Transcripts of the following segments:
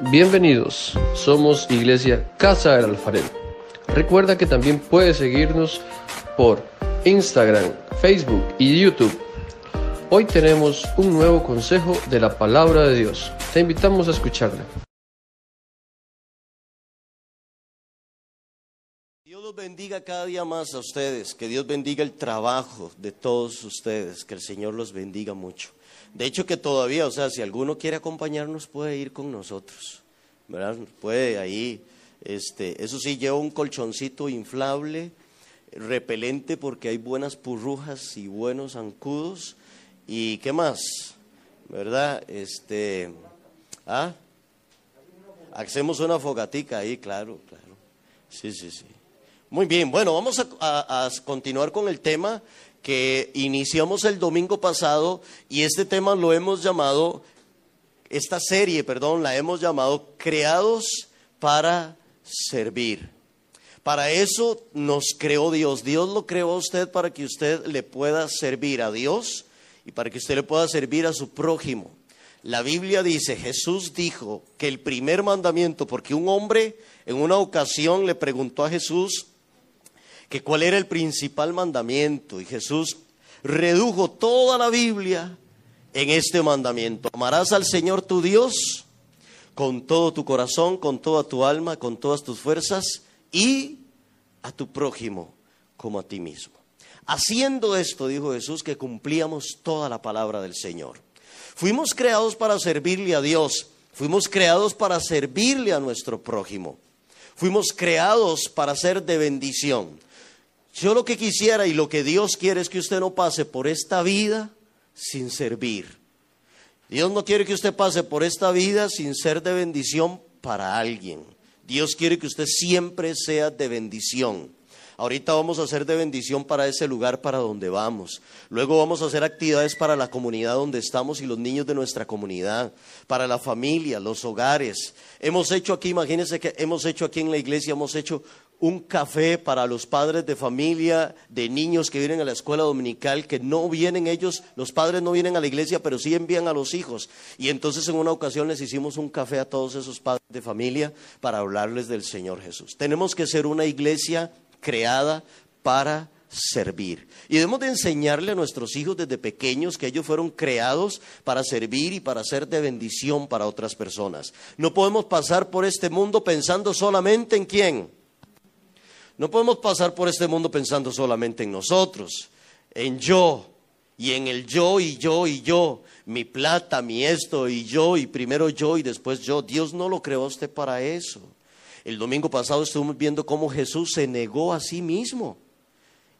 Bienvenidos, somos Iglesia Casa del Alfarero. Recuerda que también puedes seguirnos por Instagram, Facebook y YouTube. Hoy tenemos un nuevo consejo de la palabra de Dios. Te invitamos a escucharla. Dios los bendiga cada día más a ustedes, que Dios bendiga el trabajo de todos ustedes, que el Señor los bendiga mucho. De hecho que todavía, o sea, si alguno quiere acompañarnos puede ir con nosotros, ¿verdad? Puede ahí, este, eso sí, lleva un colchoncito inflable, repelente porque hay buenas purrujas y buenos zancudos. ¿Y qué más? ¿Verdad? Este, ¿ah? Hacemos una fogatica ahí, claro, claro. Sí, sí, sí. Muy bien, bueno, vamos a continuar con el tema que iniciamos el domingo pasado y este tema lo hemos llamado, esta serie, perdón, la hemos llamado Creados para Servir. Para eso nos creó Dios. Dios lo creó a usted para que usted le pueda servir a Dios y para que usted le pueda servir a su prójimo. La Biblia dice, Jesús dijo que el primer mandamiento, porque un hombre en una ocasión le preguntó a Jesús, que cuál era el principal mandamiento. Y Jesús redujo toda la Biblia en este mandamiento. Amarás al Señor tu Dios con todo tu corazón, con toda tu alma, con todas tus fuerzas y a tu prójimo como a ti mismo. Haciendo esto, dijo Jesús, que cumplíamos toda la palabra del Señor. Fuimos creados para servirle a Dios, fuimos creados para servirle a nuestro prójimo, fuimos creados para ser de bendición. Yo lo que quisiera y lo que Dios quiere es que usted no pase por esta vida sin servir. Dios no quiere que usted pase por esta vida sin ser de bendición para alguien. Dios quiere que usted siempre sea de bendición. Ahorita vamos a hacer de bendición para ese lugar para donde vamos. Luego vamos a hacer actividades para la comunidad donde estamos y los niños de nuestra comunidad, para la familia, los hogares. Hemos hecho aquí, imagínense que hemos hecho aquí en la iglesia, hemos hecho un café para los padres de familia, de niños que vienen a la escuela dominical, que no vienen ellos, los padres no vienen a la iglesia, pero sí envían a los hijos. Y entonces en una ocasión les hicimos un café a todos esos padres de familia para hablarles del Señor Jesús. Tenemos que ser una iglesia creada para servir. Y debemos de enseñarle a nuestros hijos desde pequeños que ellos fueron creados para servir y para ser de bendición para otras personas. No podemos pasar por este mundo pensando solamente en quién no podemos pasar por este mundo pensando solamente en nosotros, en yo, y en el yo y yo y yo, mi plata, mi esto y yo, y primero yo y después yo. Dios no lo creó a usted para eso. El domingo pasado estuvimos viendo cómo Jesús se negó a sí mismo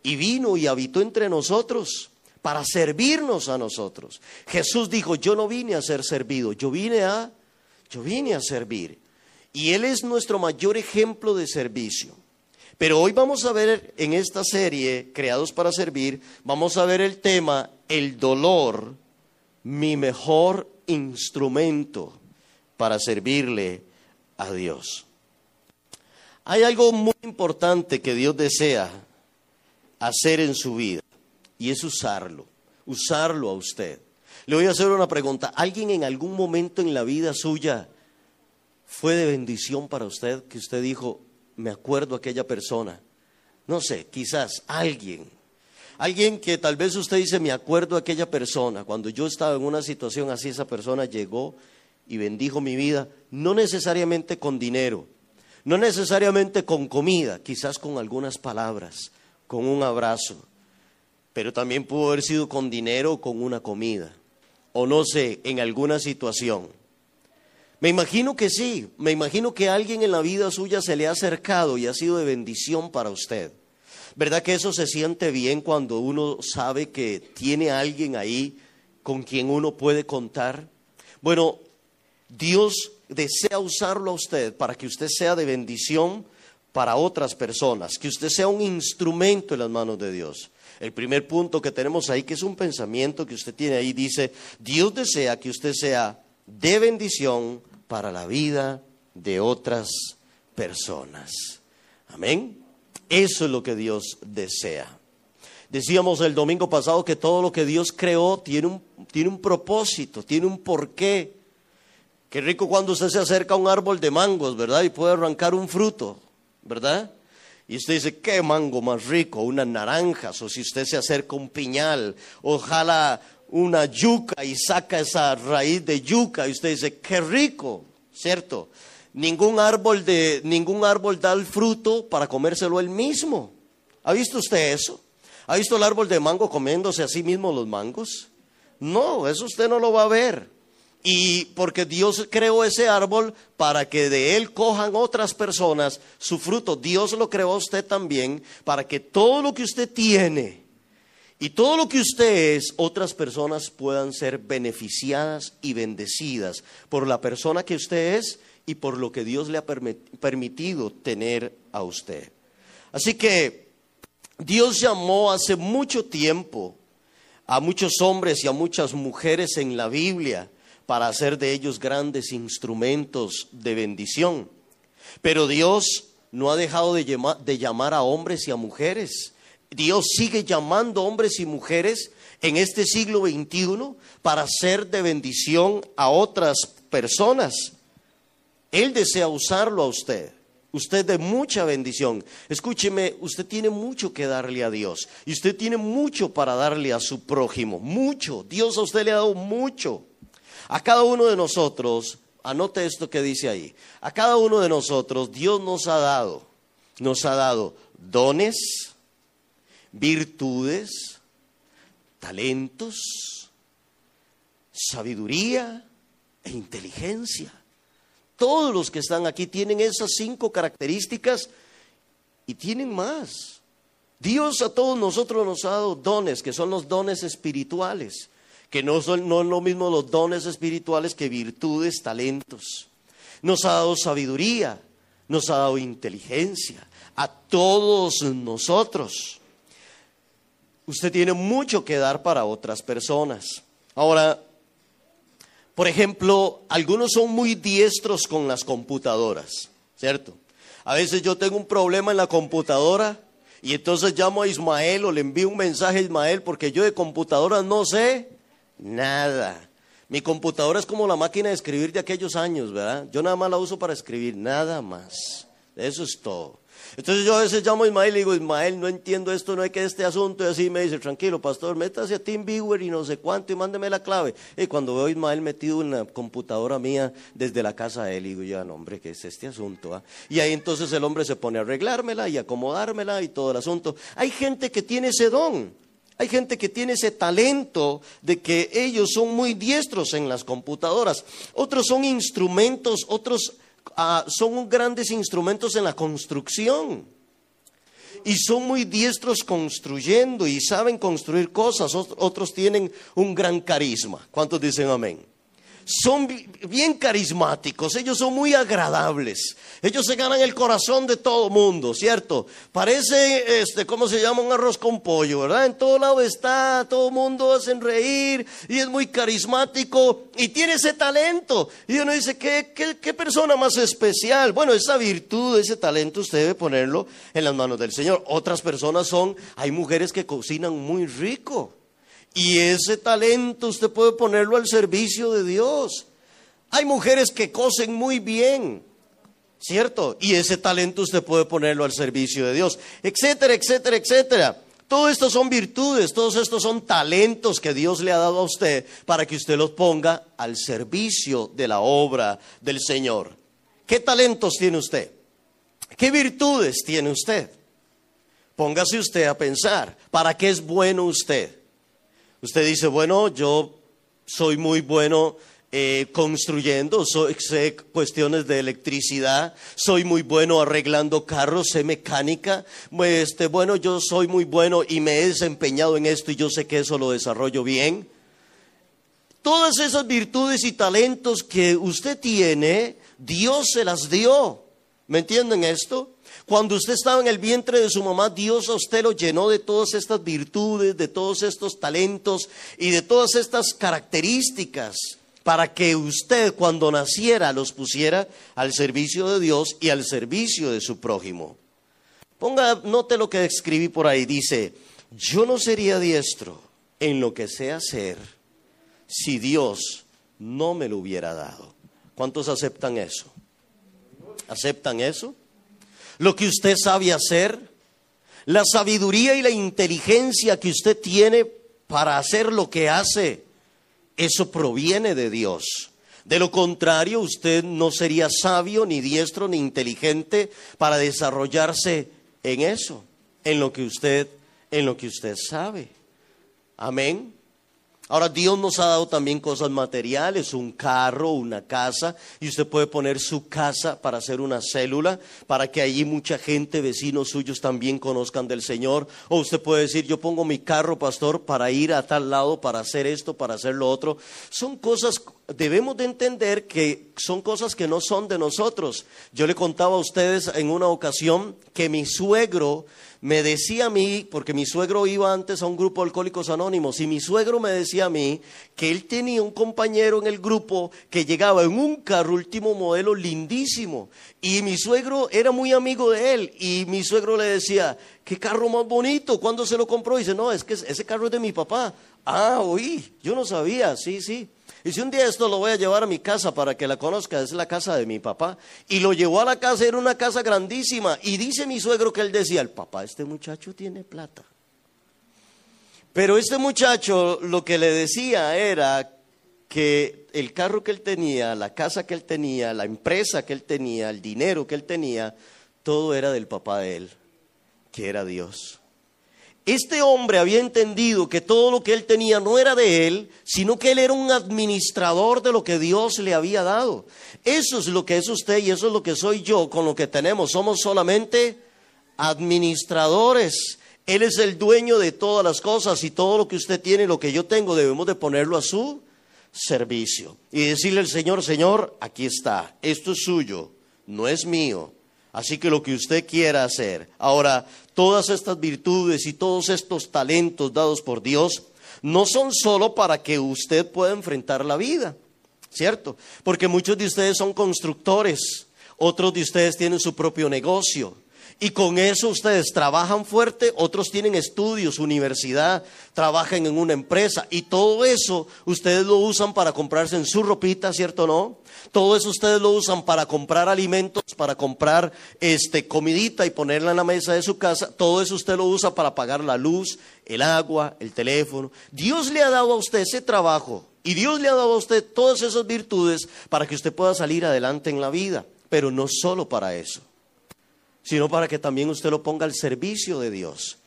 y vino y habitó entre nosotros para servirnos a nosotros. Jesús dijo, yo no vine a ser servido, yo vine a, yo vine a servir. Y Él es nuestro mayor ejemplo de servicio. Pero hoy vamos a ver en esta serie, Creados para Servir, vamos a ver el tema, el dolor, mi mejor instrumento para servirle a Dios. Hay algo muy importante que Dios desea hacer en su vida y es usarlo, usarlo a usted. Le voy a hacer una pregunta. ¿Alguien en algún momento en la vida suya fue de bendición para usted que usted dijo, me acuerdo aquella persona. No sé, quizás alguien. Alguien que tal vez usted dice, me acuerdo aquella persona. Cuando yo estaba en una situación así, esa persona llegó y bendijo mi vida, no necesariamente con dinero, no necesariamente con comida, quizás con algunas palabras, con un abrazo, pero también pudo haber sido con dinero o con una comida, o no sé, en alguna situación. Me imagino que sí, me imagino que alguien en la vida suya se le ha acercado y ha sido de bendición para usted. ¿Verdad que eso se siente bien cuando uno sabe que tiene alguien ahí con quien uno puede contar? Bueno, Dios desea usarlo a usted para que usted sea de bendición para otras personas, que usted sea un instrumento en las manos de Dios. El primer punto que tenemos ahí, que es un pensamiento que usted tiene ahí, dice, Dios desea que usted sea de bendición para la vida de otras personas. Amén. Eso es lo que Dios desea. Decíamos el domingo pasado que todo lo que Dios creó tiene un, tiene un propósito, tiene un porqué. Qué rico cuando usted se acerca a un árbol de mangos, ¿verdad? Y puede arrancar un fruto, ¿verdad? Y usted dice, qué mango más rico, unas naranjas, o si usted se acerca a un piñal, ojalá una yuca y saca esa raíz de yuca, y usted dice, qué rico, ¿cierto? Ningún árbol, de, ningún árbol da el fruto para comérselo él mismo. ¿Ha visto usted eso? ¿Ha visto el árbol de mango comiéndose a sí mismo los mangos? No, eso usted no lo va a ver. Y porque Dios creó ese árbol para que de él cojan otras personas su fruto. Dios lo creó a usted también para que todo lo que usted tiene y todo lo que usted es, otras personas puedan ser beneficiadas y bendecidas por la persona que usted es y por lo que Dios le ha permitido tener a usted. Así que Dios llamó hace mucho tiempo a muchos hombres y a muchas mujeres en la Biblia para hacer de ellos grandes instrumentos de bendición. Pero Dios no ha dejado de, llamar a hombres y a mujeres. Dios sigue llamando hombres y mujeres en este siglo XXI para ser de bendición a otras personas. Él desea usarlo a usted. Usted de mucha bendición. Escúcheme, usted tiene mucho que darle a Dios. Y usted tiene mucho para darle a su prójimo. Mucho. Dios a usted le ha dado mucho. A cada uno de nosotros, anote esto que dice ahí. A cada uno de nosotros Dios nos ha dado, nos ha dado dones, virtudes, talentos, sabiduría e inteligencia. Todos los que están aquí tienen esas cinco características y tienen más. Dios a todos nosotros nos ha dado dones, que son los dones espirituales, que no son no lo mismo los dones espirituales que virtudes, talentos. Nos ha dado sabiduría, nos ha dado inteligencia, a todos nosotros. Usted tiene mucho que dar para otras personas. Ahora, por ejemplo, algunos son muy diestros con las computadoras, ¿cierto? A veces yo tengo un problema en la computadora y entonces llamo a Ismael o le envío un mensaje a Ismael porque yo de computadoras no sé nada. Mi computadora es como la máquina de escribir de aquellos años, ¿verdad? Yo nada más la uso para escribir, nada más. Eso es todo. Entonces yo a veces llamo a Ismael y digo, Ismael, no entiendo esto, no hay que este asunto. Y así me dice, tranquilo, pastor, métase a TeamViewer y no sé cuánto y mándeme la clave. Y cuando veo a Ismael metido en la computadora mía desde la casa de él, digo, ya, no, hombre, ¿qué es este asunto? Ah? Y ahí entonces el hombre se pone a arreglármela y acomodármela y todo el asunto. Hay gente que tiene ese don. Hay gente que tiene ese talento de que ellos son muy diestros en las computadoras. Otros son instrumentos, otros Ah, son grandes instrumentos en la construcción. Y son muy diestros construyendo y saben construir cosas. Otros tienen un gran carisma. ¿Cuántos dicen amén? Son bien carismáticos, ellos son muy agradables, ellos se ganan el corazón de todo mundo, ¿cierto? Parece, este, ¿cómo se llama? Un arroz con pollo, ¿verdad? En todo lado está, todo mundo hacen reír y es muy carismático y tiene ese talento. Y uno dice, ¿qué, qué, qué persona más especial? Bueno, esa virtud, ese talento usted debe ponerlo en las manos del Señor. Otras personas son, hay mujeres que cocinan muy rico. Y ese talento usted puede ponerlo al servicio de Dios. Hay mujeres que cosen muy bien, ¿cierto? Y ese talento usted puede ponerlo al servicio de Dios, etcétera, etcétera, etcétera. Todo esto son virtudes, todos estos son talentos que Dios le ha dado a usted para que usted los ponga al servicio de la obra del Señor. ¿Qué talentos tiene usted? ¿Qué virtudes tiene usted? Póngase usted a pensar, ¿para qué es bueno usted? Usted dice, bueno, yo soy muy bueno eh, construyendo, sé cuestiones de electricidad, soy muy bueno arreglando carros, sé mecánica, este, bueno, yo soy muy bueno y me he desempeñado en esto y yo sé que eso lo desarrollo bien. Todas esas virtudes y talentos que usted tiene, Dios se las dio. ¿Me entienden esto? Cuando usted estaba en el vientre de su mamá, Dios a usted lo llenó de todas estas virtudes, de todos estos talentos y de todas estas características para que usted cuando naciera los pusiera al servicio de Dios y al servicio de su prójimo. Ponga, note lo que escribí por ahí. Dice, yo no sería diestro en lo que sé hacer si Dios no me lo hubiera dado. ¿Cuántos aceptan eso? ¿Aceptan eso? Lo que usted sabe hacer, la sabiduría y la inteligencia que usted tiene para hacer lo que hace, eso proviene de Dios. De lo contrario, usted no sería sabio, ni diestro, ni inteligente para desarrollarse en eso, en lo que usted, en lo que usted sabe. Amén. Ahora Dios nos ha dado también cosas materiales, un carro, una casa, y usted puede poner su casa para hacer una célula, para que allí mucha gente, vecinos suyos también conozcan del Señor. O usted puede decir, yo pongo mi carro, pastor, para ir a tal lado, para hacer esto, para hacer lo otro. Son cosas, debemos de entender que son cosas que no son de nosotros. Yo le contaba a ustedes en una ocasión que mi suegro me decía a mí, porque mi suegro iba antes a un grupo de alcohólicos anónimos, y mi suegro me decía a mí que él tenía un compañero en el grupo que llegaba en un carro último modelo lindísimo, y mi suegro era muy amigo de él, y mi suegro le decía, qué carro más bonito, ¿cuándo se lo compró? Y dice, no, es que ese carro es de mi papá. Ah, oí, yo no sabía, sí, sí. Y si un día esto lo voy a llevar a mi casa para que la conozca, es la casa de mi papá. Y lo llevó a la casa, era una casa grandísima. Y dice mi suegro que él decía, el papá, este muchacho tiene plata. Pero este muchacho lo que le decía era que el carro que él tenía, la casa que él tenía, la empresa que él tenía, el dinero que él tenía, todo era del papá de él, que era Dios. Este hombre había entendido que todo lo que él tenía no era de él, sino que él era un administrador de lo que Dios le había dado. Eso es lo que es usted y eso es lo que soy yo con lo que tenemos. Somos solamente administradores. Él es el dueño de todas las cosas y todo lo que usted tiene, lo que yo tengo, debemos de ponerlo a su servicio. Y decirle al Señor, Señor, aquí está, esto es suyo, no es mío. Así que lo que usted quiera hacer. Ahora, todas estas virtudes y todos estos talentos dados por Dios no son solo para que usted pueda enfrentar la vida, ¿cierto? Porque muchos de ustedes son constructores, otros de ustedes tienen su propio negocio, y con eso ustedes trabajan fuerte, otros tienen estudios, universidad, trabajan en una empresa y todo eso ustedes lo usan para comprarse en su ropita, ¿cierto o no? Todo eso ustedes lo usan para comprar alimentos, para comprar este comidita y ponerla en la mesa de su casa. Todo eso usted lo usa para pagar la luz, el agua, el teléfono. Dios le ha dado a usted ese trabajo y Dios le ha dado a usted todas esas virtudes para que usted pueda salir adelante en la vida, pero no solo para eso sino para que también usted lo ponga al servicio de Dios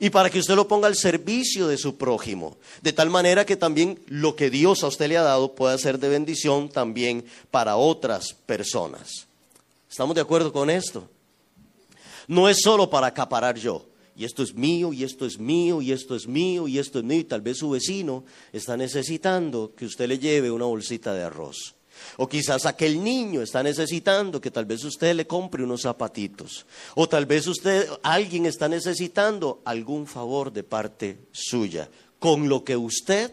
y para que usted lo ponga al servicio de su prójimo, de tal manera que también lo que Dios a usted le ha dado pueda ser de bendición también para otras personas. ¿Estamos de acuerdo con esto? No es solo para acaparar yo, y esto es mío, y esto es mío, y esto es mío, y esto es mío, y tal vez su vecino está necesitando que usted le lleve una bolsita de arroz. O quizás aquel niño está necesitando que tal vez usted le compre unos zapatitos. O tal vez usted, alguien está necesitando algún favor de parte suya. Con lo que usted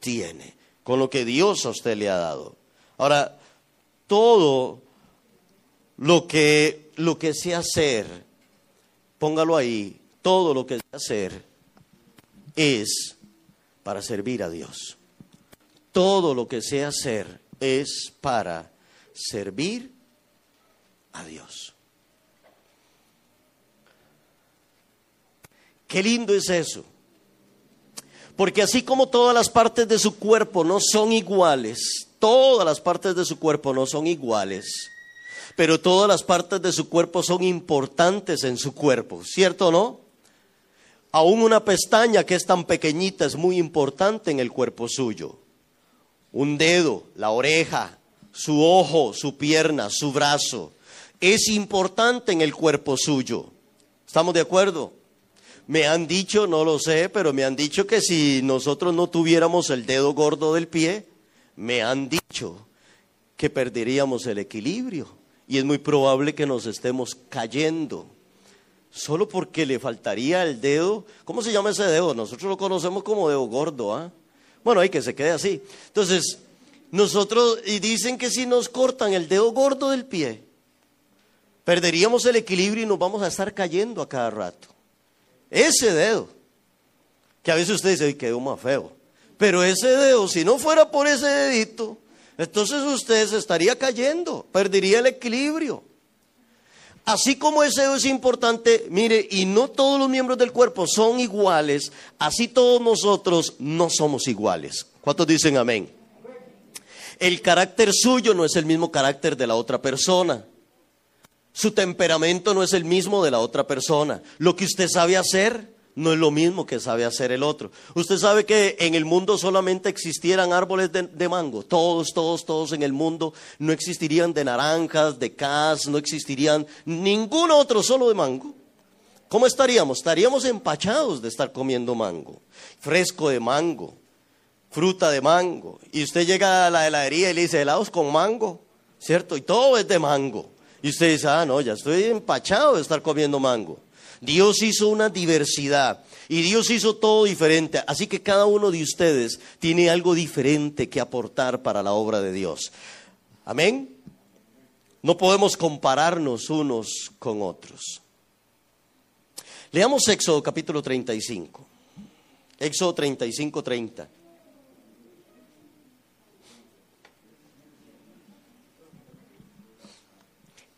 tiene. Con lo que Dios a usted le ha dado. Ahora, todo lo que, lo que sé hacer, póngalo ahí, todo lo que sé hacer es para servir a Dios. Todo lo que sé hacer es para servir a Dios. Qué lindo es eso. Porque así como todas las partes de su cuerpo no son iguales, todas las partes de su cuerpo no son iguales, pero todas las partes de su cuerpo son importantes en su cuerpo, ¿cierto o no? Aún una pestaña que es tan pequeñita es muy importante en el cuerpo suyo un dedo, la oreja, su ojo, su pierna, su brazo. Es importante en el cuerpo suyo. ¿Estamos de acuerdo? Me han dicho, no lo sé, pero me han dicho que si nosotros no tuviéramos el dedo gordo del pie, me han dicho que perderíamos el equilibrio y es muy probable que nos estemos cayendo. Solo porque le faltaría el dedo, ¿cómo se llama ese dedo? Nosotros lo conocemos como dedo gordo, ¿ah? Bueno, hay que se quede así. Entonces, nosotros, y dicen que si nos cortan el dedo gordo del pie, perderíamos el equilibrio y nos vamos a estar cayendo a cada rato. Ese dedo, que a veces usted dice, ay, quedó más feo. Pero ese dedo, si no fuera por ese dedito, entonces usted se estaría cayendo, perdería el equilibrio. Así como ese es importante, mire, y no todos los miembros del cuerpo son iguales, así todos nosotros no somos iguales. ¿Cuántos dicen amén? El carácter suyo no es el mismo carácter de la otra persona. Su temperamento no es el mismo de la otra persona. Lo que usted sabe hacer no es lo mismo que sabe hacer el otro. Usted sabe que en el mundo solamente existieran árboles de, mango, todos, todos, todos en el mundo, no existirían de naranjas, de cas, no existirían ningún otro solo de mango. ¿Cómo estaríamos? Estaríamos empachados de estar comiendo mango, fresco de mango, fruta de mango. Y usted llega a la heladería y le dice helados con mango, ¿cierto? Y todo es de mango. Y usted dice, ah, no, ya estoy empachado de estar comiendo mango. Dios hizo una diversidad y Dios hizo todo diferente. Así que cada uno de ustedes tiene algo diferente que aportar para la obra de Dios. Amén. No podemos compararnos unos con otros. Leamos Éxodo capítulo 35. Éxodo 35, 30.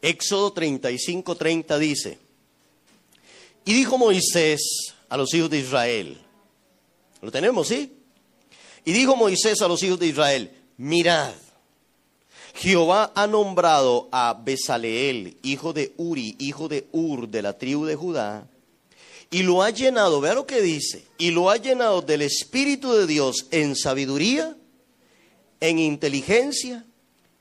Éxodo 35, 30 dice, y dijo Moisés a los hijos de Israel, lo tenemos, ¿sí? Y dijo Moisés a los hijos de Israel, mirad, Jehová ha nombrado a Besaleel, hijo de Uri, hijo de Ur, de la tribu de Judá, y lo ha llenado, vea lo que dice, y lo ha llenado del Espíritu de Dios en sabiduría, en inteligencia,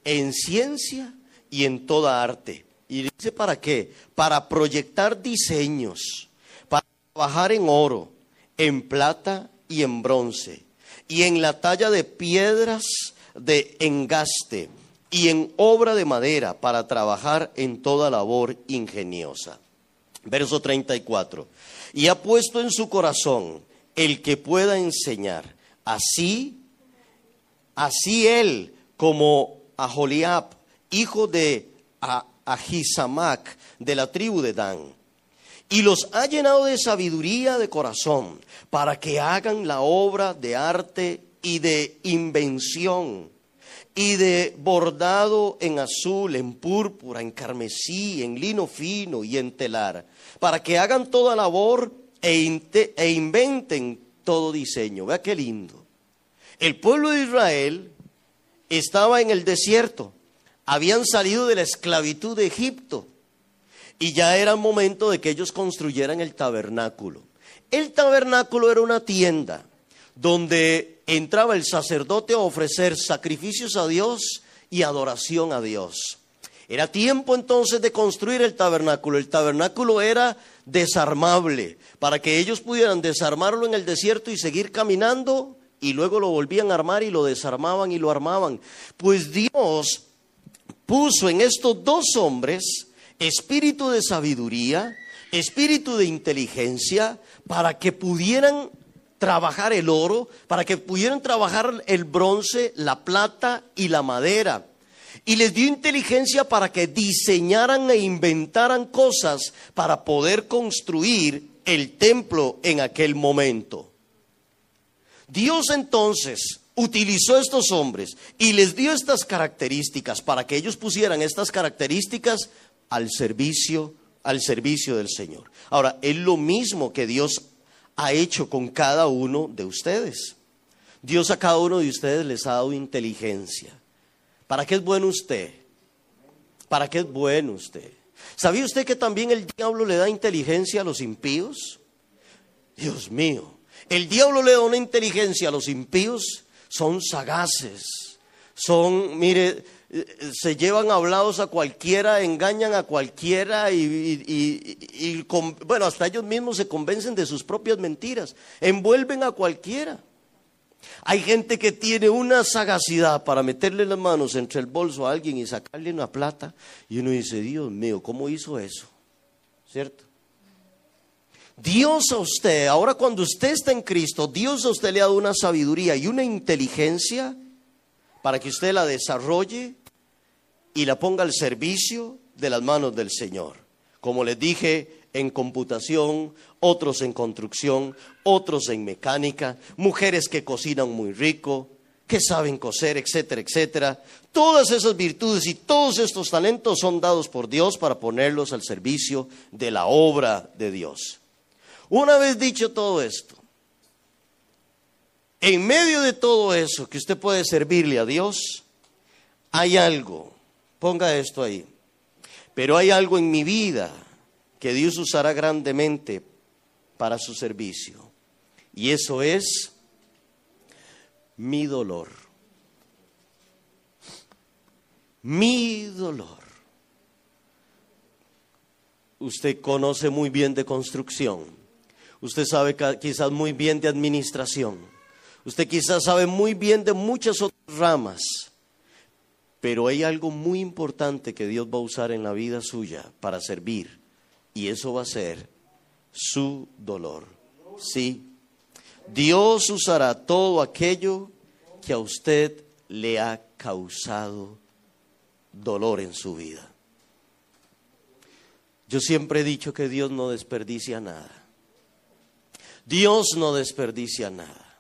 en ciencia y en toda arte ¿Y dice para qué? Para proyectar diseños, para trabajar en oro, en plata y en bronce, y en la talla de piedras de engaste, y en obra de madera, para trabajar en toda labor ingeniosa. Verso 34. Y ha puesto en su corazón el que pueda enseñar. Así, así él como Aholiab, hijo de a Gisamac de la tribu de Dan. Y los ha llenado de sabiduría de corazón para que hagan la obra de arte y de invención y de bordado en azul, en púrpura, en carmesí, en lino fino y en telar, para que hagan toda labor e, e inventen todo diseño. Vea qué lindo. El pueblo de Israel estaba en el desierto habían salido de la esclavitud de Egipto y ya era momento de que ellos construyeran el tabernáculo. El tabernáculo era una tienda donde entraba el sacerdote a ofrecer sacrificios a Dios y adoración a Dios. Era tiempo entonces de construir el tabernáculo. El tabernáculo era desarmable para que ellos pudieran desarmarlo en el desierto y seguir caminando y luego lo volvían a armar y lo desarmaban y lo armaban. Pues Dios puso en estos dos hombres espíritu de sabiduría, espíritu de inteligencia, para que pudieran trabajar el oro, para que pudieran trabajar el bronce, la plata y la madera. Y les dio inteligencia para que diseñaran e inventaran cosas para poder construir el templo en aquel momento. Dios entonces utilizó estos hombres y les dio estas características para que ellos pusieran estas características al servicio al servicio del Señor. Ahora, es lo mismo que Dios ha hecho con cada uno de ustedes. Dios a cada uno de ustedes les ha dado inteligencia. ¿Para qué es bueno usted? ¿Para qué es bueno usted? ¿Sabía usted que también el diablo le da inteligencia a los impíos? Dios mío, el diablo le da una inteligencia a los impíos son sagaces, son, mire, se llevan hablados a cualquiera, engañan a cualquiera y, bueno, hasta ellos mismos se convencen de sus propias mentiras, envuelven a cualquiera. Hay gente que tiene una sagacidad para meterle las manos entre el bolso a alguien y sacarle una plata y uno dice, Dios mío, ¿cómo hizo eso? ¿Cierto? Dios a usted, ahora cuando usted está en Cristo, Dios a usted le ha dado una sabiduría y una inteligencia para que usted la desarrolle y la ponga al servicio de las manos del Señor. Como les dije, en computación, otros en construcción, otros en mecánica, mujeres que cocinan muy rico, que saben coser, etcétera, etcétera. Todas esas virtudes y todos estos talentos son dados por Dios para ponerlos al servicio de la obra de Dios. Una vez dicho todo esto, en medio de todo eso que usted puede servirle a Dios, hay algo, ponga esto ahí, pero hay algo en mi vida que Dios usará grandemente para su servicio. Y eso es mi dolor. Mi dolor. Usted conoce muy bien de construcción. Usted sabe quizás muy bien de administración. Usted quizás sabe muy bien de muchas otras ramas. Pero hay algo muy importante que Dios va a usar en la vida suya para servir. Y eso va a ser su dolor. Sí. Dios usará todo aquello que a usted le ha causado dolor en su vida. Yo siempre he dicho que Dios no desperdicia nada. Dios no desperdicia nada.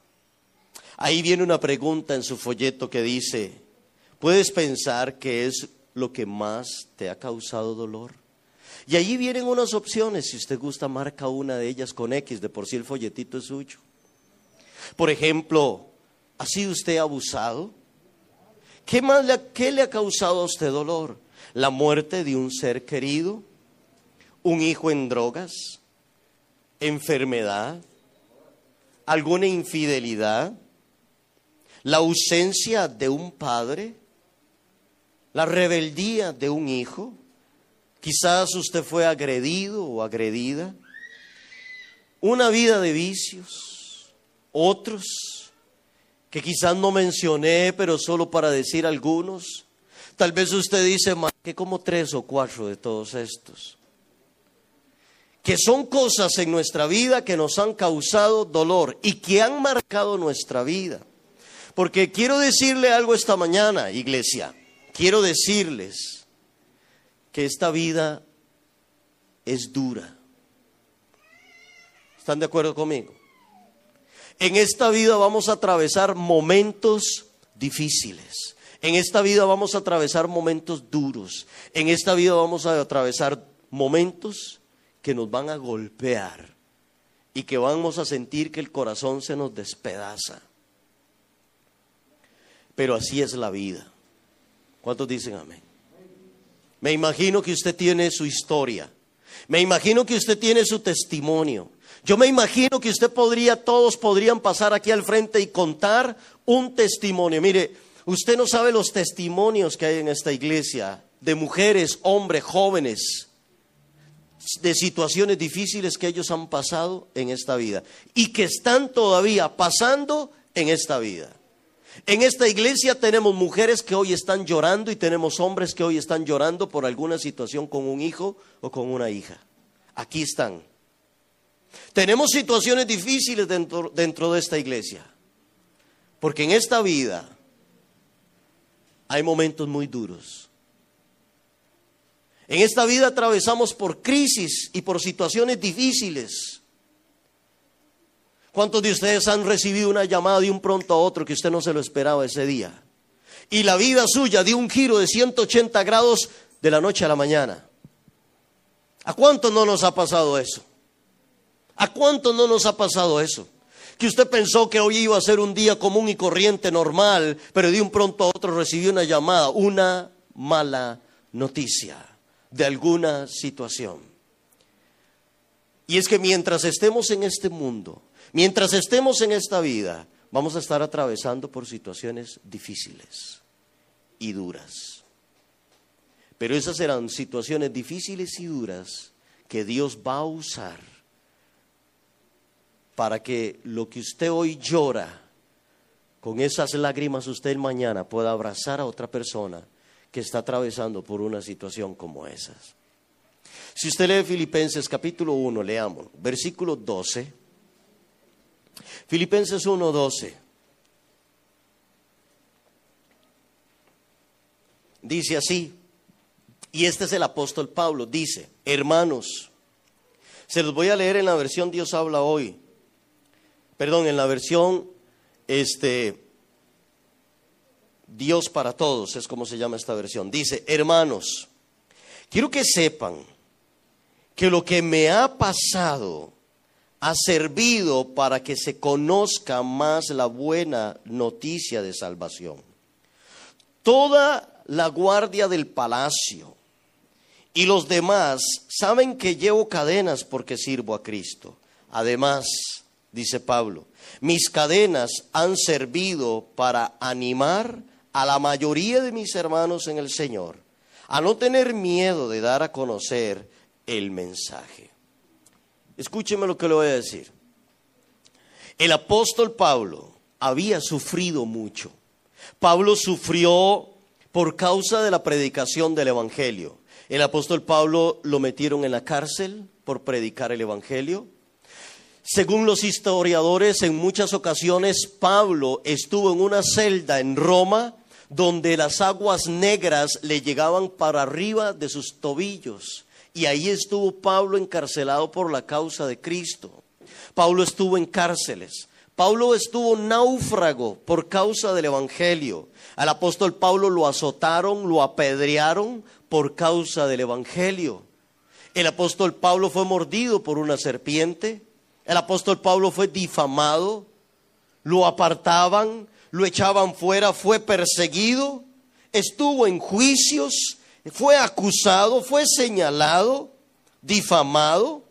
Ahí viene una pregunta en su folleto que dice, ¿puedes pensar que es lo que más te ha causado dolor? Y allí vienen unas opciones, si usted gusta marca una de ellas con X, de por sí el folletito es suyo. Por ejemplo, ¿ha sido usted abusado? ¿Qué, más le, ¿Qué le ha causado a usted dolor? ¿La muerte de un ser querido? ¿Un hijo en drogas? ¿Enfermedad? ¿Alguna infidelidad? ¿La ausencia de un padre? ¿La rebeldía de un hijo? Quizás usted fue agredido o agredida. Una vida de vicios. Otros que quizás no mencioné, pero solo para decir algunos. Tal vez usted dice más que como tres o cuatro de todos estos. Que son cosas en nuestra vida que nos han causado dolor y que han marcado nuestra vida. Porque quiero decirle algo esta mañana, iglesia. Quiero decirles que esta vida es dura. ¿Están de acuerdo conmigo? En esta vida vamos a atravesar momentos difíciles. En esta vida vamos a atravesar momentos duros. En esta vida vamos a atravesar momentos que nos van a golpear y que vamos a sentir que el corazón se nos despedaza. Pero así es la vida. ¿Cuántos dicen amén? Me imagino que usted tiene su historia. Me imagino que usted tiene su testimonio. Yo me imagino que usted podría, todos podrían pasar aquí al frente y contar un testimonio. Mire, usted no sabe los testimonios que hay en esta iglesia de mujeres, hombres, jóvenes, de situaciones difíciles que ellos han pasado en esta vida y que están todavía pasando en esta vida. En esta iglesia tenemos mujeres que hoy están llorando y tenemos hombres que hoy están llorando por alguna situación con un hijo o con una hija. Aquí están. Tenemos situaciones difíciles dentro, dentro de esta iglesia. Porque en esta vida hay momentos muy duros. En esta vida atravesamos por crisis y por situaciones difíciles. ¿Cuántos de ustedes han recibido una llamada de un pronto a otro que usted no se lo esperaba ese día? Y la vida suya dio un giro de 180 grados de la noche a la mañana. ¿A cuánto no nos ha pasado eso? ¿A cuánto no nos ha pasado eso? Que usted pensó que hoy iba a ser un día común y corriente, normal, pero de un pronto a otro recibió una llamada, una mala noticia de alguna situación. Y es que mientras estemos en este mundo, Mientras estemos en esta vida, vamos a estar atravesando por situaciones difíciles y duras. Pero esas serán situaciones difíciles y duras que Dios va a usar para que lo que usted hoy llora, con esas lágrimas usted mañana pueda abrazar a otra persona que está atravesando por una situación como esas. Si usted lee Filipenses capítulo 1, leamos, versículo 12. Filipenses 1:12. Dice así, y este es el apóstol Pablo, dice, hermanos, se los voy a leer en la versión Dios habla hoy, perdón, en la versión, este, Dios para todos es como se llama esta versión. Dice, hermanos, quiero que sepan que lo que me ha pasado ha servido para que se conozca más la buena noticia de salvación. Toda la guardia del palacio y los demás saben que llevo cadenas porque sirvo a Cristo. Además, dice Pablo, mis cadenas han servido para animar a la mayoría de mis hermanos en el Señor a no tener miedo de dar a conocer el mensaje. Escúcheme lo que le voy a decir. El apóstol Pablo había sufrido mucho. Pablo sufrió por causa de la predicación del Evangelio. El apóstol Pablo lo metieron en la cárcel por predicar el Evangelio. Según los historiadores, en muchas ocasiones Pablo estuvo en una celda en Roma donde las aguas negras le llegaban para arriba de sus tobillos. Y ahí estuvo Pablo encarcelado por la causa de Cristo. Pablo estuvo en cárceles. Pablo estuvo náufrago por causa del Evangelio. Al apóstol Pablo lo azotaron, lo apedrearon por causa del Evangelio. El apóstol Pablo fue mordido por una serpiente. El apóstol Pablo fue difamado. Lo apartaban, lo echaban fuera, fue perseguido. Estuvo en juicios fue acusado, fue señalado, difamado,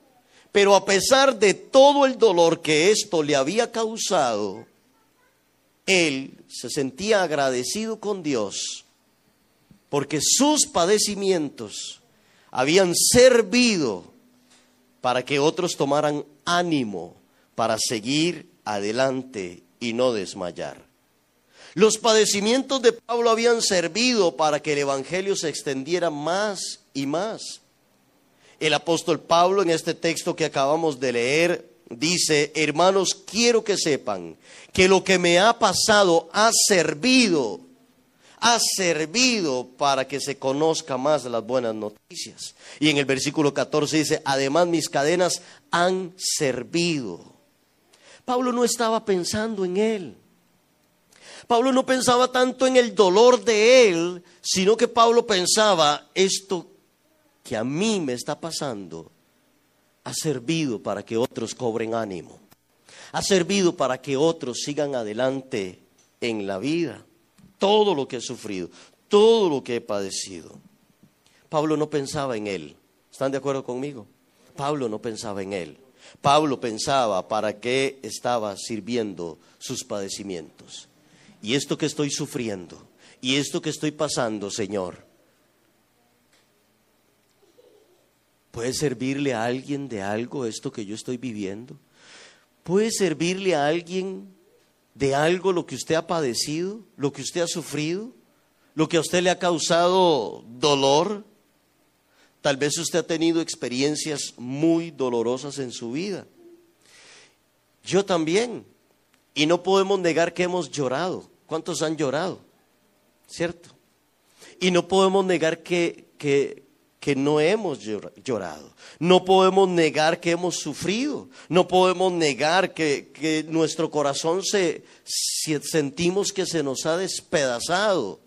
pero a pesar de todo el dolor que esto le había causado, él se sentía agradecido con Dios porque sus padecimientos habían servido para que otros tomaran ánimo para seguir adelante y no desmayar. Los padecimientos de Pablo habían servido para que el Evangelio se extendiera más y más. El apóstol Pablo en este texto que acabamos de leer dice, hermanos, quiero que sepan que lo que me ha pasado ha servido, ha servido para que se conozca más las buenas noticias. Y en el versículo 14 dice, además mis cadenas han servido. Pablo no estaba pensando en él. Pablo no pensaba tanto en el dolor de él, sino que Pablo pensaba, esto que a mí me está pasando ha servido para que otros cobren ánimo, ha servido para que otros sigan adelante en la vida. Todo lo que he sufrido, todo lo que he padecido. Pablo no pensaba en él. ¿Están de acuerdo conmigo? Pablo no pensaba en él. Pablo pensaba para qué estaba sirviendo sus padecimientos y esto que estoy sufriendo, y esto que estoy pasando, Señor, ¿puede servirle a alguien de algo esto que yo estoy viviendo? ¿Puede servirle a alguien de algo lo que usted ha padecido, lo que usted ha sufrido, lo que a usted le ha causado dolor? Tal vez usted ha tenido experiencias muy dolorosas en su vida. Yo también. Y no podemos negar que hemos llorado. ¿Cuántos han llorado? ¿Cierto? Y no podemos negar que, que, no hemos llorado. No podemos negar que hemos sufrido. No podemos negar que, que nuestro corazón se, sentimos que se nos ha despedazado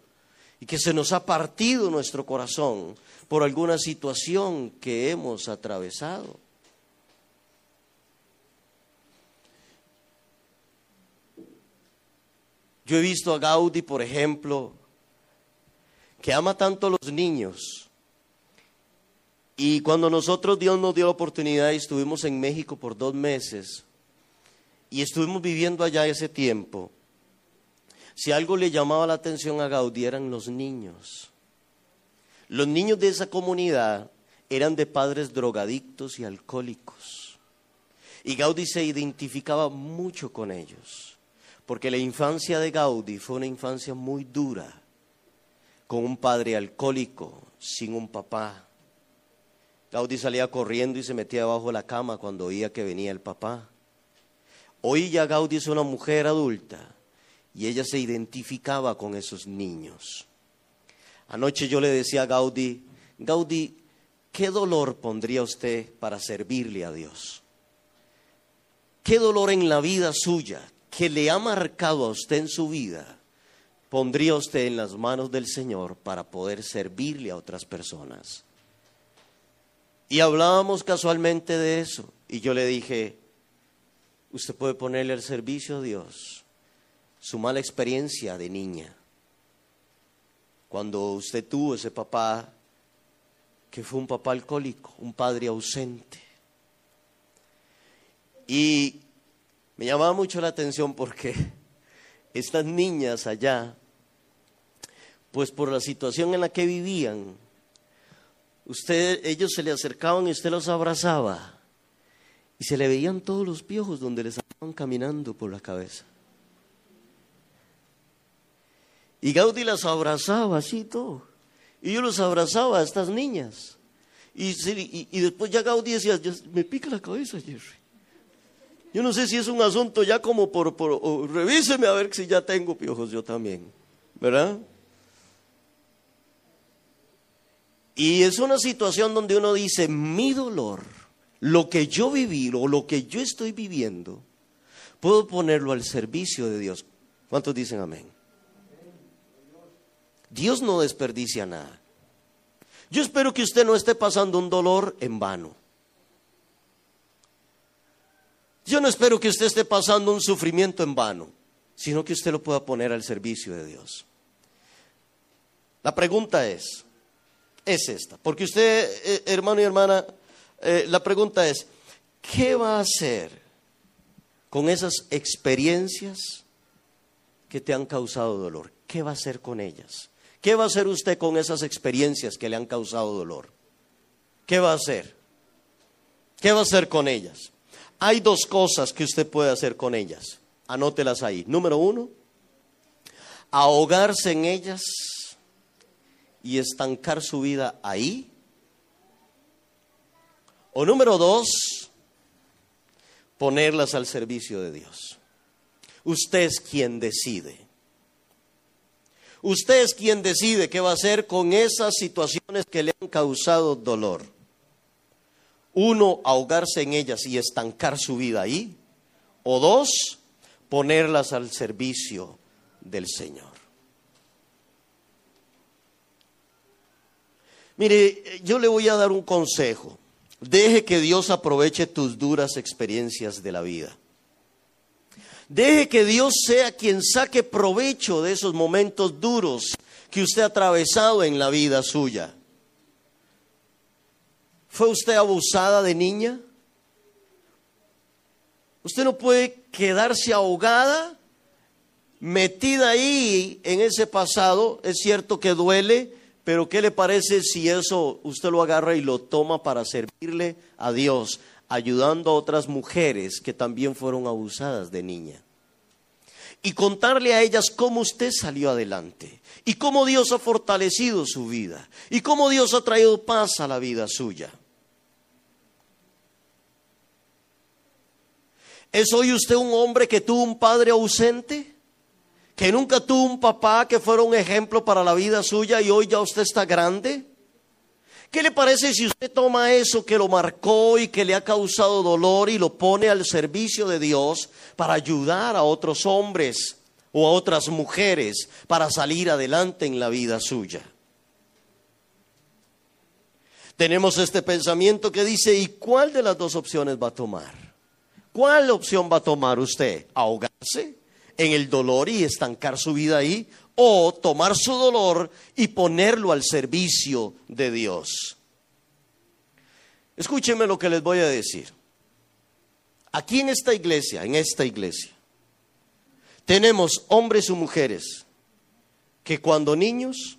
y que se nos ha partido nuestro corazón por alguna situación que hemos atravesado. Yo he visto a Gaudí, por ejemplo, que ama tanto a los niños. Y cuando nosotros Dios nos dio la oportunidad y estuvimos en México por dos meses y estuvimos viviendo allá ese tiempo, si algo le llamaba la atención a Gaudí eran los niños. Los niños de esa comunidad eran de padres drogadictos y alcohólicos. Y Gaudí se identificaba mucho con ellos porque la infancia de Gaudí fue una infancia muy dura, con un padre alcohólico, sin un papá. Gaudí salía corriendo y se metía debajo de la cama cuando oía que venía el papá. Hoy ya Gaudí es una mujer adulta y ella se identificaba con esos niños. Anoche yo le decía a Gaudí, Gaudí, ¿qué dolor pondría usted para servirle a Dios? ¿Qué dolor en la vida suya? Que le ha marcado a usted en su vida pondría usted en las manos del Señor para poder servirle a otras personas? Y hablábamos casualmente de eso. Y yo le dije, usted puede ponerle al servicio a Dios su mala experiencia de niña. Cuando usted tuvo ese papá que fue un papá alcohólico, un padre ausente. Y me llamaba mucho la atención porque estas niñas allá, pues por la situación en la que vivían, usted, ellos se le acercaban y usted los abrazaba y se le veían todos los piojos donde les estaban caminando por la cabeza. Y Gaudí las abrazaba así todo. Y yo los abrazaba a estas niñas. Y, después ya Gaudí decía, me pica la cabeza, Jerry. Yo no sé si es un asunto ya como por, por revíseme a ver si ya tengo piojos yo también, ¿verdad? Y es una situación donde uno dice, mi dolor, lo que yo viví o lo que yo estoy viviendo, puedo ponerlo al servicio de Dios. ¿Cuántos dicen amén? Dios no desperdicia nada. Yo espero que usted no esté pasando un dolor en vano. Yo no espero que usted esté pasando un sufrimiento en vano, sino que usted lo pueda poner al servicio de Dios. La pregunta es, es esta, porque usted, eh, hermano y hermana, eh, la pregunta es, ¿qué va a hacer con esas experiencias que te han causado dolor? ¿Qué va a hacer con ellas? ¿Qué va a hacer usted con esas experiencias que le han causado dolor? ¿Qué va a hacer? ¿Qué va a hacer con ellas? Hay dos cosas que usted puede hacer con ellas. Anótelas ahí. Número uno, ahogarse en ellas y estancar su vida ahí. O número dos, ponerlas al servicio de Dios. Usted es quien decide. Usted es quien decide qué va a hacer con esas situaciones que le han causado dolor. Uno, ahogarse en ellas y estancar su vida ahí. O dos, ponerlas al servicio del Señor. Mire, yo le voy a dar un consejo. Deje que Dios aproveche tus duras experiencias de la vida. Deje que Dios sea quien saque provecho de esos momentos duros que usted ha atravesado en la vida suya. ¿Fue usted abusada de niña? Usted no puede quedarse ahogada, metida ahí en ese pasado. Es cierto que duele, pero ¿qué le parece si eso usted lo agarra y lo toma para servirle a Dios? ayudando a otras mujeres que también fueron abusadas de niña. Y contarle a ellas cómo usted salió adelante y cómo Dios ha fortalecido su vida y cómo Dios ha traído paz a la vida suya. ¿Es hoy usted un hombre que tuvo un padre ausente? ¿Que nunca tuvo un papá que fuera un ejemplo para la vida suya y hoy ya usted está grande? ¿Qué le parece si usted toma eso que lo marcó y que le ha causado dolor y lo pone al servicio de Dios para ayudar a otros hombres o a otras mujeres para salir adelante en la vida suya? Tenemos este pensamiento que dice, ¿y cuál de las dos opciones va a tomar? ¿Cuál opción va a tomar usted? ¿Ahogarse en el dolor y estancar su vida ahí? o tomar su dolor y ponerlo al servicio de Dios. Escúchenme lo que les voy a decir. Aquí en esta iglesia, en esta iglesia, tenemos hombres y mujeres que cuando niños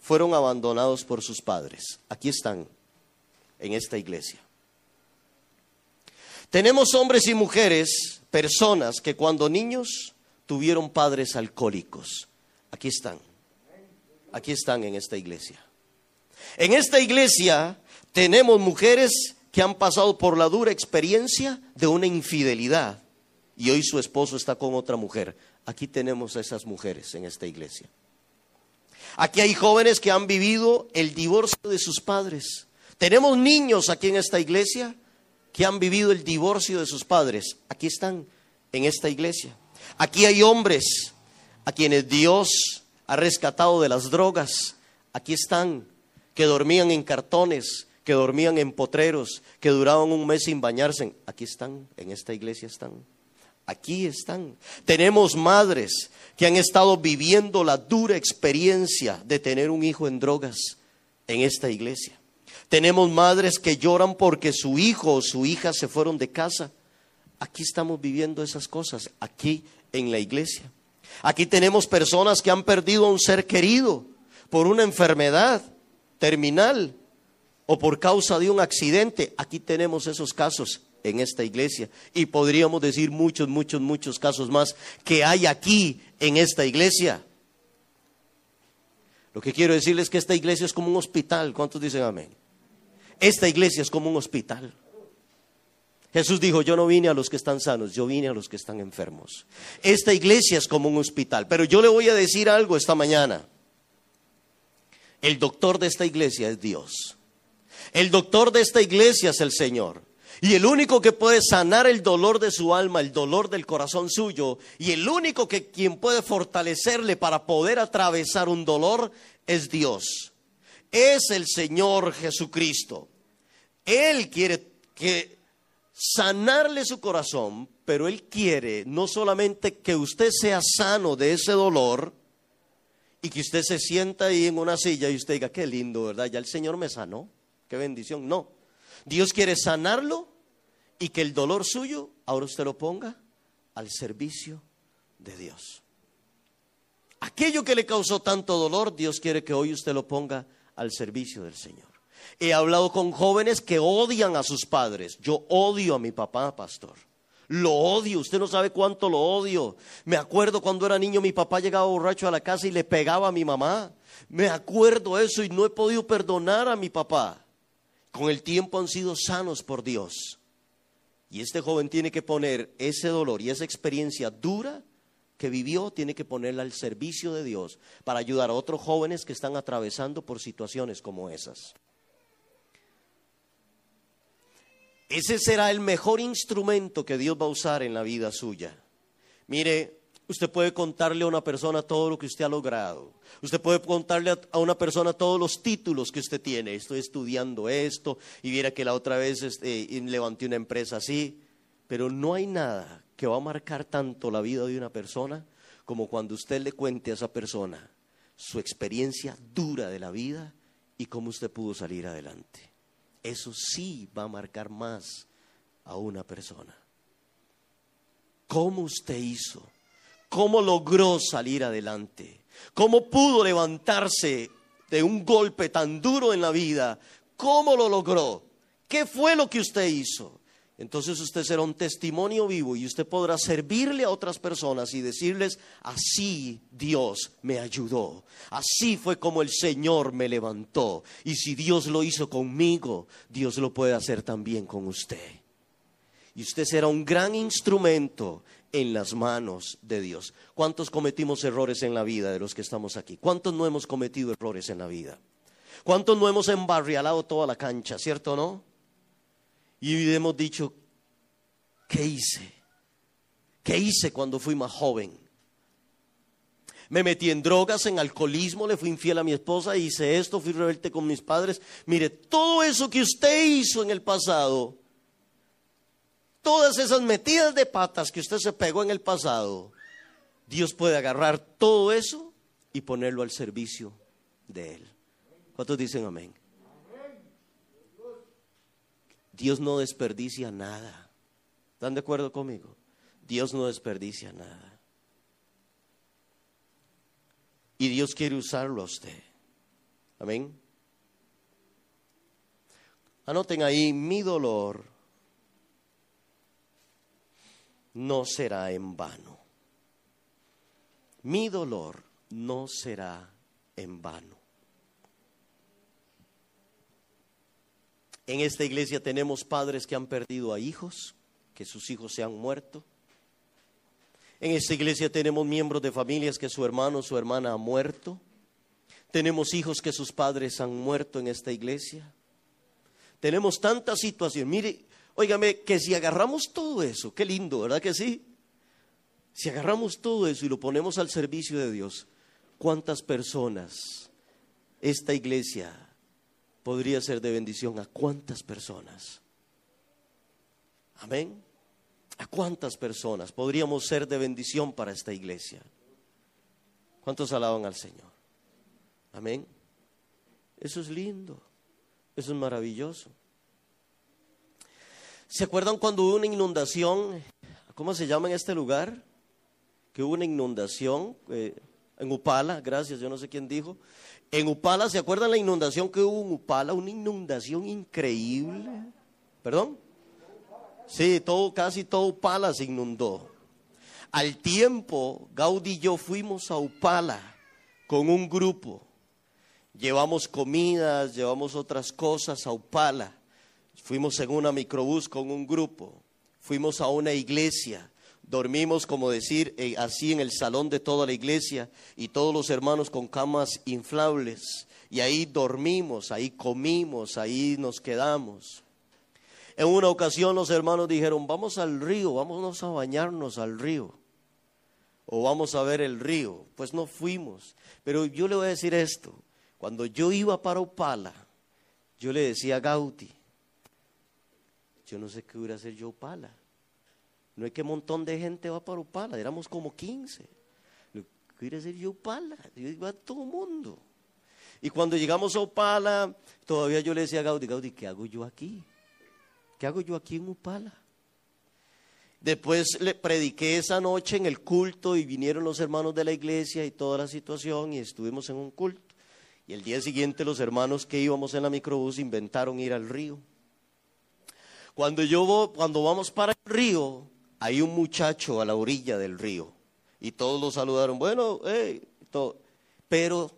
fueron abandonados por sus padres. Aquí están, en esta iglesia. Tenemos hombres y mujeres, personas que cuando niños tuvieron padres alcohólicos. Aquí están. Aquí están en esta iglesia. En esta iglesia tenemos mujeres que han pasado por la dura experiencia de una infidelidad y hoy su esposo está con otra mujer. Aquí tenemos a esas mujeres en esta iglesia. Aquí hay jóvenes que han vivido el divorcio de sus padres. Tenemos niños aquí en esta iglesia que han vivido el divorcio de sus padres. Aquí están en esta iglesia. Aquí hay hombres a quienes Dios ha rescatado de las drogas. Aquí están, que dormían en cartones, que dormían en potreros, que duraban un mes sin bañarse. Aquí están, en esta iglesia están. Aquí están. Tenemos madres que han estado viviendo la dura experiencia de tener un hijo en drogas en esta iglesia. Tenemos madres que lloran porque su hijo o su hija se fueron de casa. Aquí estamos viviendo esas cosas, aquí en la iglesia. Aquí tenemos personas que han perdido a un ser querido por una enfermedad terminal o por causa de un accidente. Aquí tenemos esos casos en esta iglesia. Y podríamos decir muchos, muchos, muchos casos más que hay aquí en esta iglesia. Lo que quiero decirles es que esta iglesia es como un hospital. ¿Cuántos dicen amén? Esta iglesia es como un hospital. Jesús dijo, yo no vine a los que están sanos, yo vine a los que están enfermos. Esta iglesia es como un hospital. Pero yo le voy a decir algo esta mañana. El doctor de esta iglesia es Dios. El doctor de esta iglesia es el Señor. Y el único que puede sanar el dolor de su alma, el dolor del corazón suyo, y el único que quien puede fortalecerle para poder atravesar un dolor es Dios. Es el Señor Jesucristo. Él quiere que sanarle su corazón, pero él quiere no solamente que usted sea sano de ese dolor y que usted se sienta ahí en una silla y usted diga, qué lindo, ¿verdad? Ya el Señor me sanó. Qué bendición. No. Dios quiere sanarlo y que el dolor suyo ahora usted lo ponga al servicio de Dios. Aquello que le causó tanto dolor, Dios quiere que hoy usted lo ponga al servicio del Señor. He hablado con jóvenes que odian a sus padres. Yo odio a mi papá, pastor. Lo odio, usted no sabe cuánto lo odio. Me acuerdo cuando era niño, mi papá llegaba borracho a la casa y le pegaba a mi mamá. Me acuerdo eso y no he podido perdonar a mi papá con el tiempo han sido sanos por Dios. Y este joven tiene que poner ese dolor y esa experiencia dura que vivió, tiene que ponerla al servicio de Dios para ayudar a otros jóvenes que están atravesando por situaciones como esas. Ese será el mejor instrumento que Dios va a usar en la vida suya. Mire, Usted puede contarle a una persona todo lo que usted ha logrado. Usted puede contarle a una persona todos los títulos que usted tiene. Estoy estudiando esto y viera que la otra vez este, levanté una empresa así. Pero no hay nada que va a marcar tanto la vida de una persona como cuando usted le cuente a esa persona su experiencia dura de la vida y cómo usted pudo salir adelante. Eso sí va a marcar más a una persona. ¿Cómo usted hizo? cómo logró salir adelante, cómo pudo levantarse de un golpe tan duro en la vida, cómo lo logró, qué fue lo que usted hizo. Entonces usted será un testimonio vivo y usted podrá servirle a otras personas y decirles, así Dios me ayudó, así fue como el Señor me levantó. Y si Dios lo hizo conmigo, Dios lo puede hacer también con usted. Y usted será un gran instrumento en las manos de Dios. ¿Cuántos cometimos errores en la vida de los que estamos aquí? ¿Cuántos no hemos cometido errores en la vida? ¿Cuántos no hemos embarrialado toda la cancha, cierto o no? Y hemos dicho, ¿qué hice? ¿Qué hice cuando fui más joven? Me metí en drogas, en alcoholismo, le fui infiel a mi esposa, hice esto, fui rebelde con mis padres. Mire, todo eso que usted hizo en el pasado todas esas metidas de patas que usted se pegó en el pasado, Dios puede agarrar todo eso y ponerlo al servicio de Él. ¿Cuántos dicen amén? Dios no desperdicia nada. ¿Están de acuerdo conmigo? Dios no desperdicia nada. Y Dios quiere usarlo a usted. Amén. Anoten ahí mi dolor no será en vano. Mi dolor no será en vano. En esta iglesia tenemos padres que han perdido a hijos, que sus hijos se han muerto. En esta iglesia tenemos miembros de familias que su hermano o su hermana ha muerto. Tenemos hijos que sus padres han muerto en esta iglesia. Tenemos tantas situaciones. Mire, Óigame, que si agarramos todo eso, qué lindo, ¿verdad que sí? Si agarramos todo eso y lo ponemos al servicio de Dios, ¿cuántas personas esta iglesia podría ser de bendición a cuántas personas? Amén. ¿A cuántas personas podríamos ser de bendición para esta iglesia? ¿Cuántos alaban al Señor? Amén. Eso es lindo. Eso es maravilloso. ¿Se acuerdan cuando hubo una inundación? ¿Cómo se llama en este lugar? Que hubo una inundación eh, en Upala, gracias, yo no sé quién dijo. En Upala, ¿se acuerdan la inundación que hubo en Upala? Una inundación increíble. ¿Perdón? Sí, todo, casi todo Upala se inundó. Al tiempo, Gaudí y yo fuimos a Upala con un grupo. Llevamos comidas, llevamos otras cosas a Upala. Fuimos en una microbús con un grupo. Fuimos a una iglesia. Dormimos, como decir, eh, así en el salón de toda la iglesia y todos los hermanos con camas inflables. Y ahí dormimos, ahí comimos, ahí nos quedamos. En una ocasión los hermanos dijeron, vamos al río, vámonos a bañarnos al río. O vamos a ver el río. Pues no fuimos. Pero yo le voy a decir esto. Cuando yo iba para Opala, yo le decía a Gauti, yo no sé qué hubiera hacer yo Opala. No es que un montón de gente va para Opala, éramos como 15. ¿Qué hubiera hacer yo Opala? Yo iba a todo el mundo. Y cuando llegamos a Opala, todavía yo le decía a Gaudí, Gaudí, ¿qué hago yo aquí? ¿Qué hago yo aquí en Upala? Después le prediqué esa noche en el culto y vinieron los hermanos de la iglesia y toda la situación y estuvimos en un culto. Y el día siguiente los hermanos que íbamos en la microbús inventaron ir al río. Cuando yo cuando vamos para el río, hay un muchacho a la orilla del río y todos lo saludaron, bueno, pero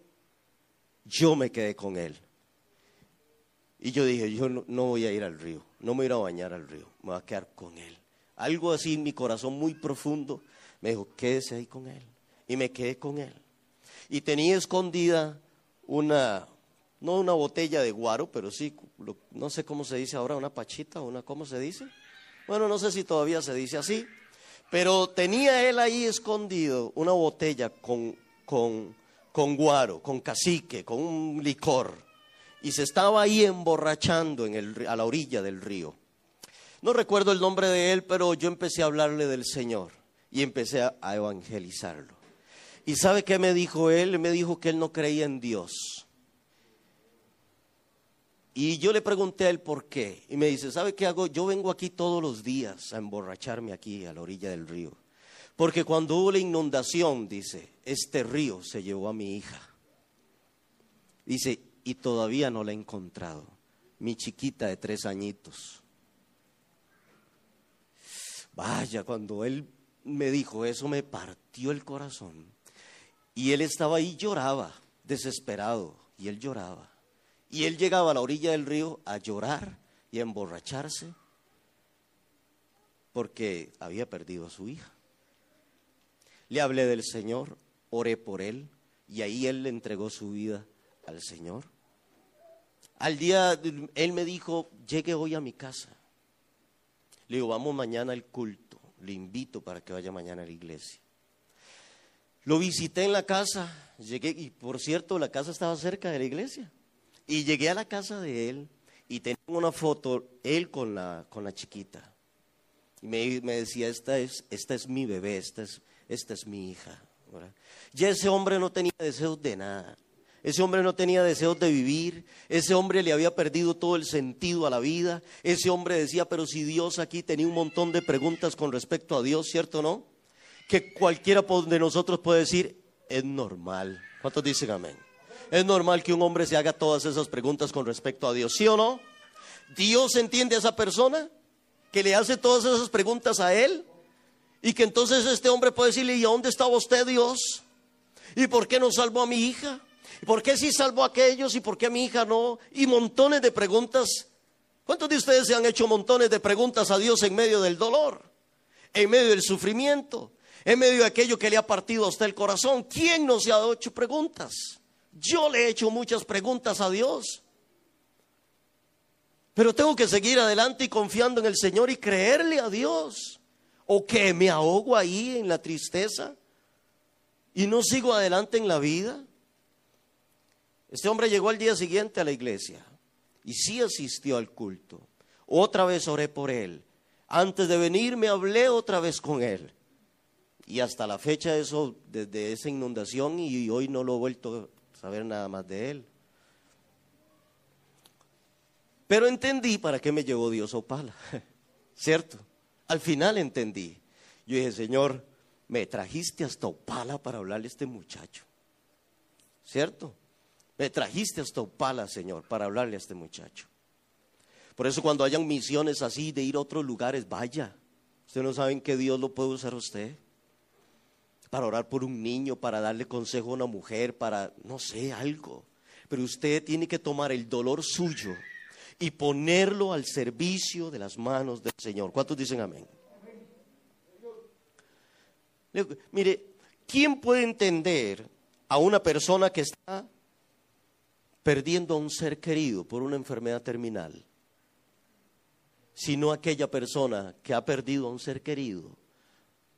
yo me quedé con él. Y yo dije, yo no, voy a ir al río, no me voy a ir a bañar al río, me voy a quedar con él. Algo así en mi corazón muy profundo me dijo, quédese ahí con él. Y me quedé con él. Y tenía escondida una, no una botella de guaro, pero sí, no sé cómo se dice ahora, una pachita, una, ¿cómo se dice? Bueno, no sé si todavía se dice así, pero tenía él ahí escondido una botella con, con, con guaro, con cacique, con un licor y se estaba ahí emborrachando en el, a la orilla del río. No recuerdo el nombre de él, pero yo empecé a hablarle del Señor y empecé a, evangelizarlo. ¿Y sabe qué me dijo él? Me dijo que él no creía en Dios. Y yo le pregunté a él por qué. Y me dice, ¿sabe qué hago? Yo vengo aquí todos los días a emborracharme aquí a la orilla del río. Porque cuando hubo la inundación, dice, este río se llevó a mi hija. Dice, y todavía no la he encontrado. Mi chiquita de tres añitos. Vaya, cuando él me dijo eso me partió el corazón. Y él estaba ahí lloraba, desesperado, y él lloraba. Y él llegaba a la orilla del río a llorar y a emborracharse porque había perdido a su hija. Le hablé del Señor, oré por él y ahí él le entregó su vida al Señor. Al día, él me dijo, llegue hoy a mi casa. Le digo, vamos mañana al culto. Le invito para que vaya mañana a la iglesia. Lo visité en la casa, llegué, y por cierto, la casa estaba cerca de la iglesia. Y llegué a la casa de él y tenía una foto, él con la, con la chiquita. Y me, decía, esta es, esta es mi bebé, esta es, esta es mi hija. Ya ese hombre no tenía deseos de nada. Ese hombre no tenía deseos de vivir, ese hombre le había perdido todo el sentido a la vida, ese hombre decía, pero si Dios aquí tenía un montón de preguntas con respecto a Dios, ¿cierto o no? Que cualquiera de nosotros puede decir, es normal. ¿Cuántos dicen amén? Es normal que un hombre se haga todas esas preguntas con respecto a Dios, ¿sí o no? Dios entiende a esa persona que le hace todas esas preguntas a él y que entonces este hombre puede decirle, ¿y a dónde estaba usted Dios? ¿Y por qué no salvó a mi hija? ¿Y por qué sí salvó a aquellos y por qué a mi hija no? Y montones de preguntas. ¿Cuántos de ustedes se han hecho montones de preguntas a Dios en medio del dolor? En medio del sufrimiento, en medio de aquello que le ha partido hasta el corazón. ¿Quién no se ha hecho preguntas? Yo le he hecho muchas preguntas a Dios. Pero tengo que seguir adelante y confiando en el Señor y creerle a Dios. ¿O que me ahogo ahí en la tristeza? y no sigo adelante en la vida. Este hombre llegó al día siguiente a la iglesia y sí asistió al culto. Otra vez oré por él. Antes de venir me hablé otra vez con él. Y hasta la fecha eso, desde esa inundación y hoy no lo he vuelto saber nada más de él. Pero entendí para qué me llevó Dios a Opala, ¿cierto? Al final entendí. Yo dije, Señor, me trajiste hasta Opala para hablarle a este muchacho, ¿cierto? Me trajiste hasta Opala, Señor, para hablarle a este muchacho. Por eso cuando hayan misiones así de ir a otros lugares, vaya. Ustedes no saben que Dios lo puede usar a usted. Para orar por un niño, para darle consejo a una mujer, para, no sé, algo. Pero usted tiene que tomar el dolor suyo y ponerlo al servicio de las manos del Señor. ¿Cuántos dicen amén? Mire, ¿quién puede entender a una persona que está perdiendo a un ser querido por una enfermedad terminal? Sino aquella persona que ha perdido a un ser querido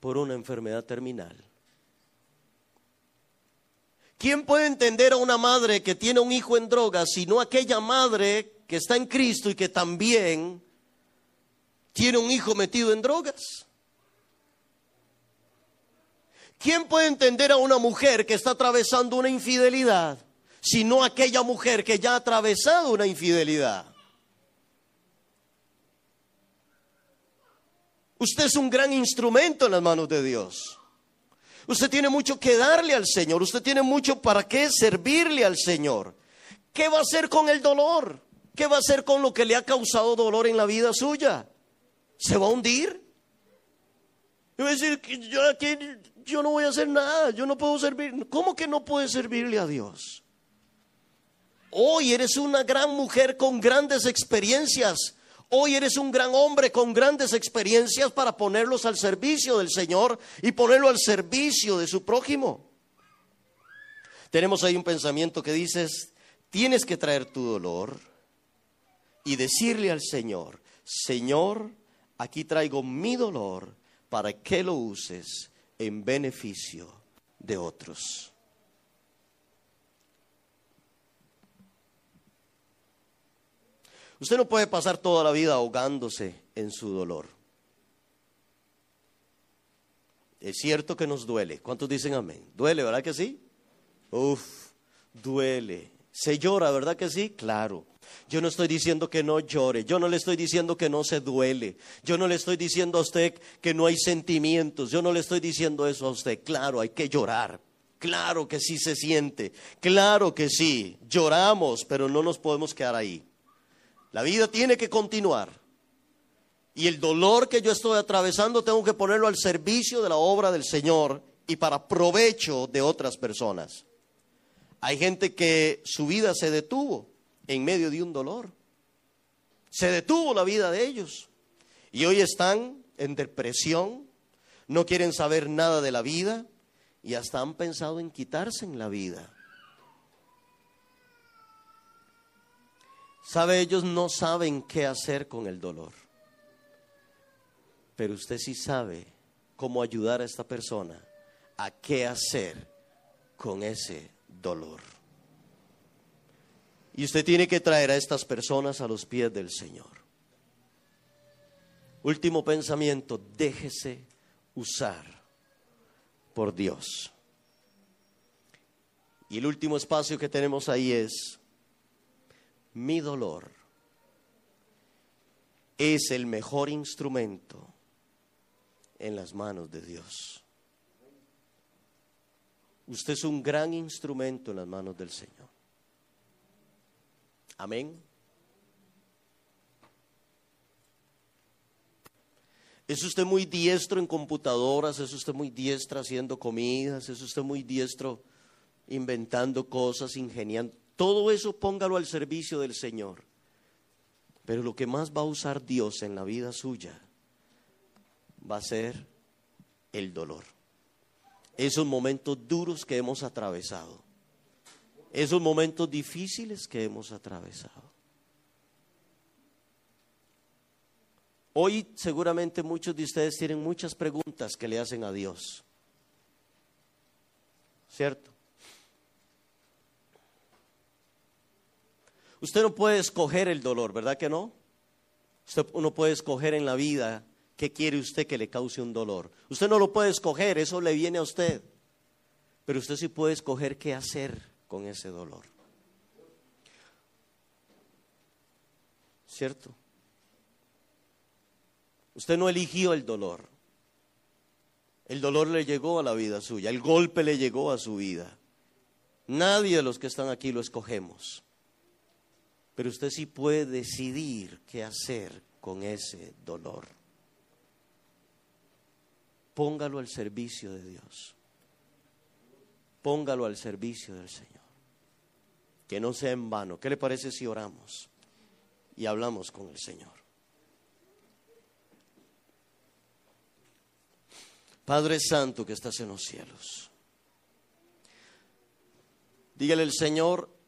por una enfermedad terminal. ¿Quién puede entender a una madre que tiene un hijo en drogas, sino aquella madre que está en Cristo y que también tiene un hijo metido en drogas. ¿Quién puede entender a una mujer que está atravesando una infidelidad, sino aquella mujer que ya ha atravesado una infidelidad? Usted es un gran instrumento en las manos de Dios. Usted tiene mucho que darle al Señor. Usted tiene mucho para qué servirle al Señor. ¿Qué va a hacer con el dolor? ¿Qué va a hacer con lo que le ha causado dolor en la vida suya? ¿Se va a hundir? Y va a decir, yo aquí yo no voy a hacer nada, yo no puedo servir. ¿Cómo que no puedes servirle a Dios? Hoy eres una gran mujer con grandes experiencias. Hoy eres un gran hombre con grandes experiencias para ponerlos al servicio del Señor y ponerlo al servicio de su prójimo. Tenemos ahí un pensamiento que dices, tienes que traer tu dolor, y decirle al Señor, Señor, aquí traigo mi dolor para que lo uses en beneficio de otros. Usted no puede pasar toda la vida ahogándose en su dolor. Es cierto que nos duele. ¿Cuántos dicen amén? Duele, ¿verdad que sí? Uf, duele. Se llora, ¿verdad que sí? Claro. Yo no estoy diciendo que no llore, yo no le estoy diciendo que no se duele, yo no le estoy diciendo a usted que no hay sentimientos, yo no le estoy diciendo eso a usted. Claro, hay que llorar, claro que sí se siente, claro que sí, lloramos, pero no nos podemos quedar ahí. La vida tiene que continuar. Y el dolor que yo estoy atravesando tengo que ponerlo al servicio de la obra del Señor y para provecho de otras personas. Hay gente que su vida se detuvo en medio de un dolor. Se detuvo la vida de ellos y hoy están en depresión, no quieren saber nada de la vida y hasta han pensado en quitarse en la vida. Sabe, ellos no saben qué hacer con el dolor, pero usted sí sabe cómo ayudar a esta persona a qué hacer con ese dolor. Y usted tiene que traer a estas personas a los pies del Señor. Último pensamiento, déjese usar por Dios. Y el último espacio que tenemos ahí es, mi dolor es el mejor instrumento en las manos de Dios. Usted es un gran instrumento en las manos del Señor. Amén. ¿Es usted muy diestro en computadoras? ¿Es usted muy diestro haciendo comidas? ¿Es usted muy diestro inventando cosas, ingeniando? Todo eso póngalo al servicio del Señor. Pero lo que más va a usar Dios en la vida suya va a ser el dolor. Esos momentos duros que hemos atravesado esos momentos difíciles que hemos atravesado. Hoy seguramente muchos de ustedes tienen muchas preguntas que le hacen a Dios. ¿cierto? Usted no puede escoger el dolor, ¿verdad que no? Usted no puede escoger en la vida qué quiere usted que le cause un dolor. Usted no lo puede escoger, eso le viene a usted. Pero usted sí puede escoger qué hacer con ese dolor. ¿Cierto? Usted no eligió el dolor. El dolor le llegó a la vida suya, el golpe le llegó a su vida. Nadie de los que están aquí lo escogemos. Pero usted sí puede decidir qué hacer con ese dolor. Póngalo al servicio de Dios. Póngalo al servicio del Señor. Que no sea en vano. ¿Qué le parece si oramos y hablamos con el Señor? Padre Santo que estás en los cielos. Dígale el Señor,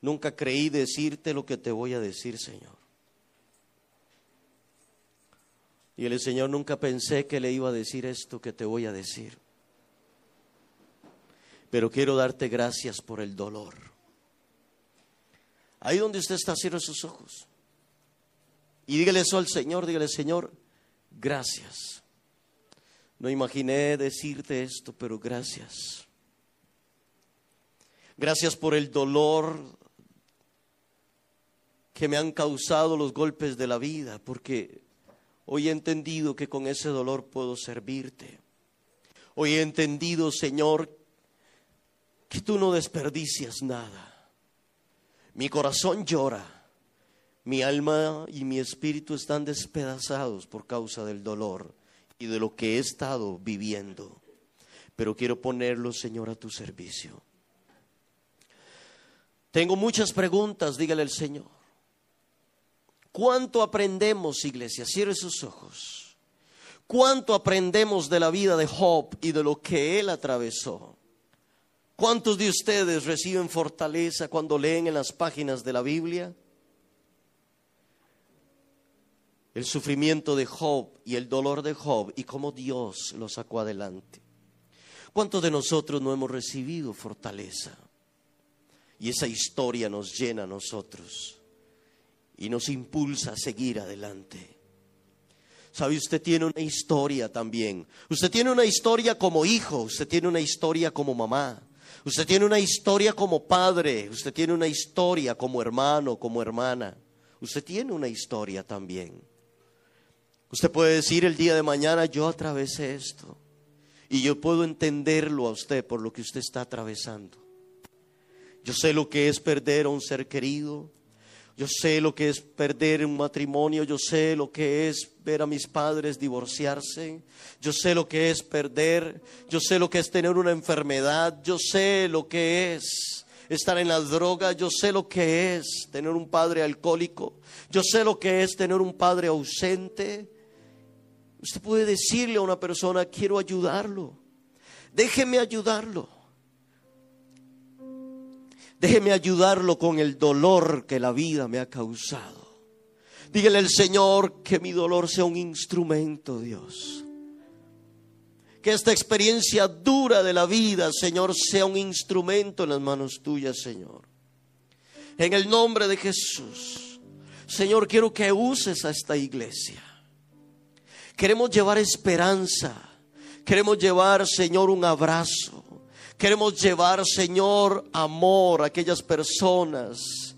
nunca creí decirte lo que te voy a decir, Señor. Dígale, Señor, nunca pensé que le iba a decir esto que te voy a decir. Pero quiero darte gracias por el dolor. Ahí donde usted está, cierre sus ojos. Y dígale eso al Señor, dígale, Señor, gracias no imaginé decirte esto, pero gracias. Gracias por el dolor que me han causado los golpes de la vida, porque hoy he entendido que con ese dolor puedo servirte. Hoy he entendido, Señor, que tú no desperdicias nada. Mi corazón llora, mi alma y mi espíritu están despedazados por causa del dolor y de lo que he estado viviendo. Pero quiero ponerlo, Señor, a tu servicio. Tengo muchas preguntas, dígale el Señor. ¿Cuánto aprendemos, iglesia? Cierre sus ojos. ¿Cuánto aprendemos de la vida de Job y de lo que él atravesó? ¿Cuántos de ustedes reciben fortaleza cuando leen en las páginas de la Biblia? el sufrimiento de Job y el dolor de Job y cómo Dios lo sacó adelante. ¿Cuántos de nosotros no hemos recibido fortaleza? Y esa historia nos llena a nosotros y nos impulsa a seguir adelante. ¿Sabe? Usted tiene una historia también. Usted tiene una historia como hijo, usted tiene una historia como mamá, usted tiene una historia como padre, usted tiene una historia como hermano, como hermana. Usted tiene una historia también. Usted puede decir el día de mañana, yo atravesé esto. Y yo puedo entenderlo a usted por lo que usted está atravesando. Yo sé lo que es perder a un ser querido. Yo sé lo que es perder un matrimonio. Yo sé lo que es ver a mis padres divorciarse. Yo sé lo que es perder. Yo sé lo que es tener una enfermedad. Yo sé lo que es estar en la droga. Yo sé lo que es tener un padre alcohólico. Yo sé lo que es tener un padre ausente. Usted puede decirle a una persona, quiero ayudarlo. Déjeme ayudarlo. Déjeme ayudarlo con el dolor que la vida me ha causado. Dígale al Señor que mi dolor sea un instrumento, Dios. Que esta experiencia dura de la vida, Señor, sea un instrumento en las manos tuyas, Señor. En el nombre de Jesús. Señor, quiero que uses a esta iglesia. Queremos llevar esperanza. Queremos llevar, Señor, un abrazo. Queremos llevar, Señor, amor a aquellas personas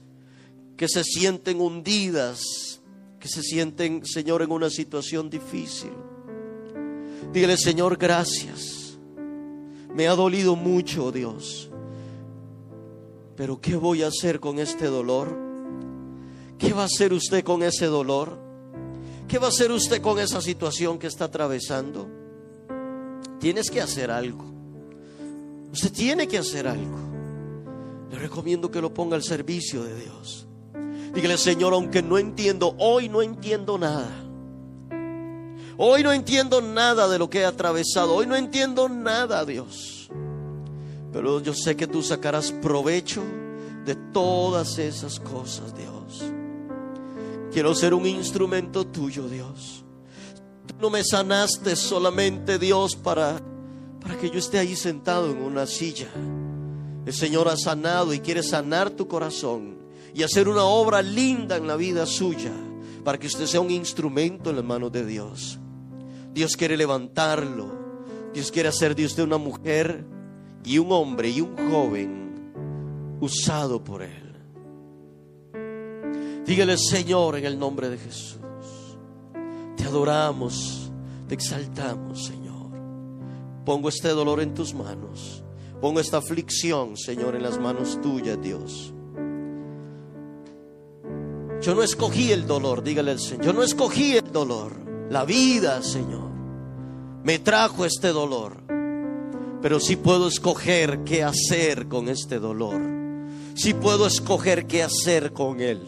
que se sienten hundidas, que se sienten, Señor, en una situación difícil. Dígale, Señor, gracias. Me ha dolido mucho, Dios. Pero ¿qué voy a hacer con este dolor? ¿Qué va a hacer usted con ese dolor? ¿Qué va a hacer usted con esa situación que está atravesando? Tienes que hacer algo. Usted tiene que hacer algo. Le recomiendo que lo ponga al servicio de Dios. Dígale, Señor, aunque no entiendo, hoy no entiendo nada. Hoy no entiendo nada de lo que he atravesado. Hoy no entiendo nada, Dios. Pero yo sé que tú sacarás provecho de todas esas cosas, Dios. Quiero ser un instrumento tuyo, Dios. Tú no me sanaste solamente, Dios, para, para que yo esté ahí sentado en una silla. El Señor ha sanado y quiere sanar tu corazón y hacer una obra linda en la vida suya para que usted sea un instrumento en las manos de Dios. Dios quiere levantarlo. Dios quiere hacer de usted una mujer y un hombre y un joven usado por Él. Dígale, Señor, en el nombre de Jesús. Te adoramos, te exaltamos, Señor. Pongo este dolor en tus manos. Pongo esta aflicción, Señor, en las manos tuyas, Dios. Yo no escogí el dolor, dígale al Señor. Yo no escogí el dolor. La vida, Señor, me trajo este dolor. Pero sí puedo escoger qué hacer con este dolor. Sí puedo escoger qué hacer con él.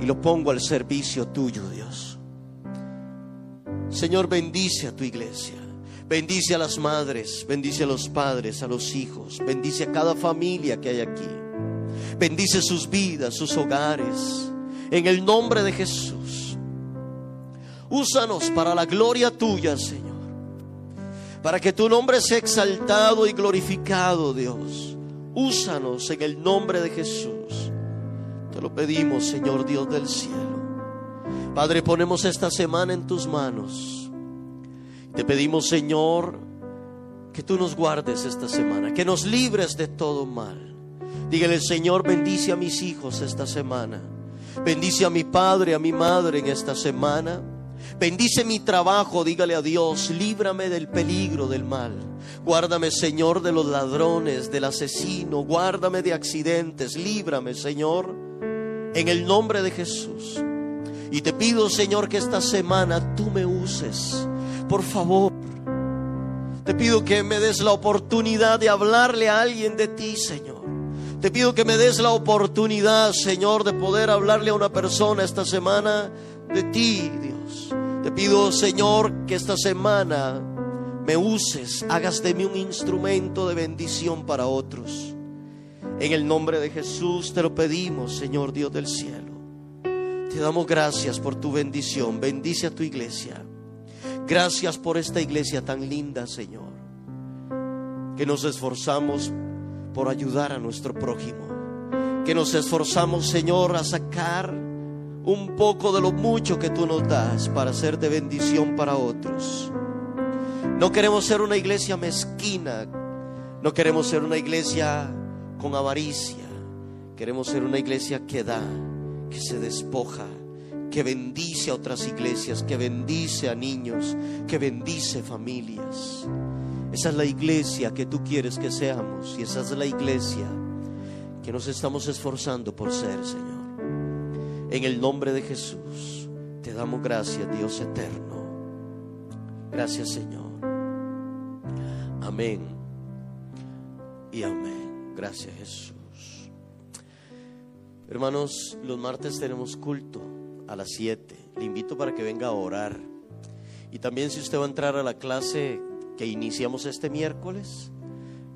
Y lo pongo al servicio tuyo, Dios. Señor, bendice a tu iglesia. Bendice a las madres, bendice a los padres, a los hijos, bendice a cada familia que hay aquí. Bendice sus vidas, sus hogares. En el nombre de Jesús. Úsanos para la gloria tuya, Señor. Para que tu nombre sea exaltado y glorificado, Dios. Úsanos en el nombre de Jesús. Te lo pedimos, Señor Dios del cielo. Padre, ponemos esta semana en tus manos. Te pedimos, Señor, que tú nos guardes esta semana, que nos libres de todo mal. Dígale, Señor, bendice a mis hijos esta semana. Bendice a mi padre, a mi madre en esta semana. Bendice mi trabajo, dígale a Dios, líbrame del peligro del mal. Guárdame, Señor, de los ladrones, del asesino. Guárdame de accidentes. Líbrame, Señor, en el nombre de Jesús. Y te pido, Señor, que esta semana tú me uses. Por favor, te pido que me des la oportunidad de hablarle a alguien de ti, Señor. Te pido que me des la oportunidad, Señor, de poder hablarle a una persona esta semana de ti, Dios. Te pido, Señor, que esta semana me uses, hagas de mí un instrumento de bendición para otros. En el nombre de Jesús te lo pedimos, Señor Dios del cielo. Te damos gracias por tu bendición. Bendice a tu iglesia. Gracias por esta iglesia tan linda, Señor. Que nos esforzamos por ayudar a nuestro prójimo. Que nos esforzamos, Señor, a sacar un poco de lo mucho que tú nos das para ser de bendición para otros. No queremos ser una iglesia mezquina, no queremos ser una iglesia con avaricia, queremos ser una iglesia que da, que se despoja, que bendice a otras iglesias, que bendice a niños, que bendice familias. Esa es la iglesia que tú quieres que seamos y esa es la iglesia que nos estamos esforzando por ser, Señor. En el nombre de Jesús te damos gracias, Dios eterno. Gracias, Señor. Amén y amén. Gracias, Jesús. Hermanos, los martes tenemos culto a las 7. Le invito para que venga a orar. Y también si usted va a entrar a la clase que iniciamos este miércoles,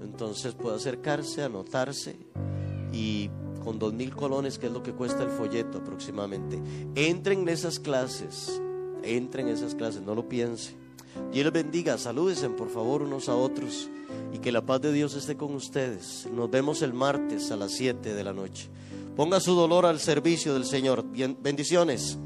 entonces puede acercarse, anotarse y con dos mil colones, que es lo que cuesta el folleto aproximadamente, entren en esas clases, entren en esas clases, no lo piense. Dios les bendiga, salúdense por favor unos a otros y que la paz de Dios esté con ustedes. Nos vemos el martes a las 7 de la noche. Ponga su dolor al servicio del Señor. Bendiciones.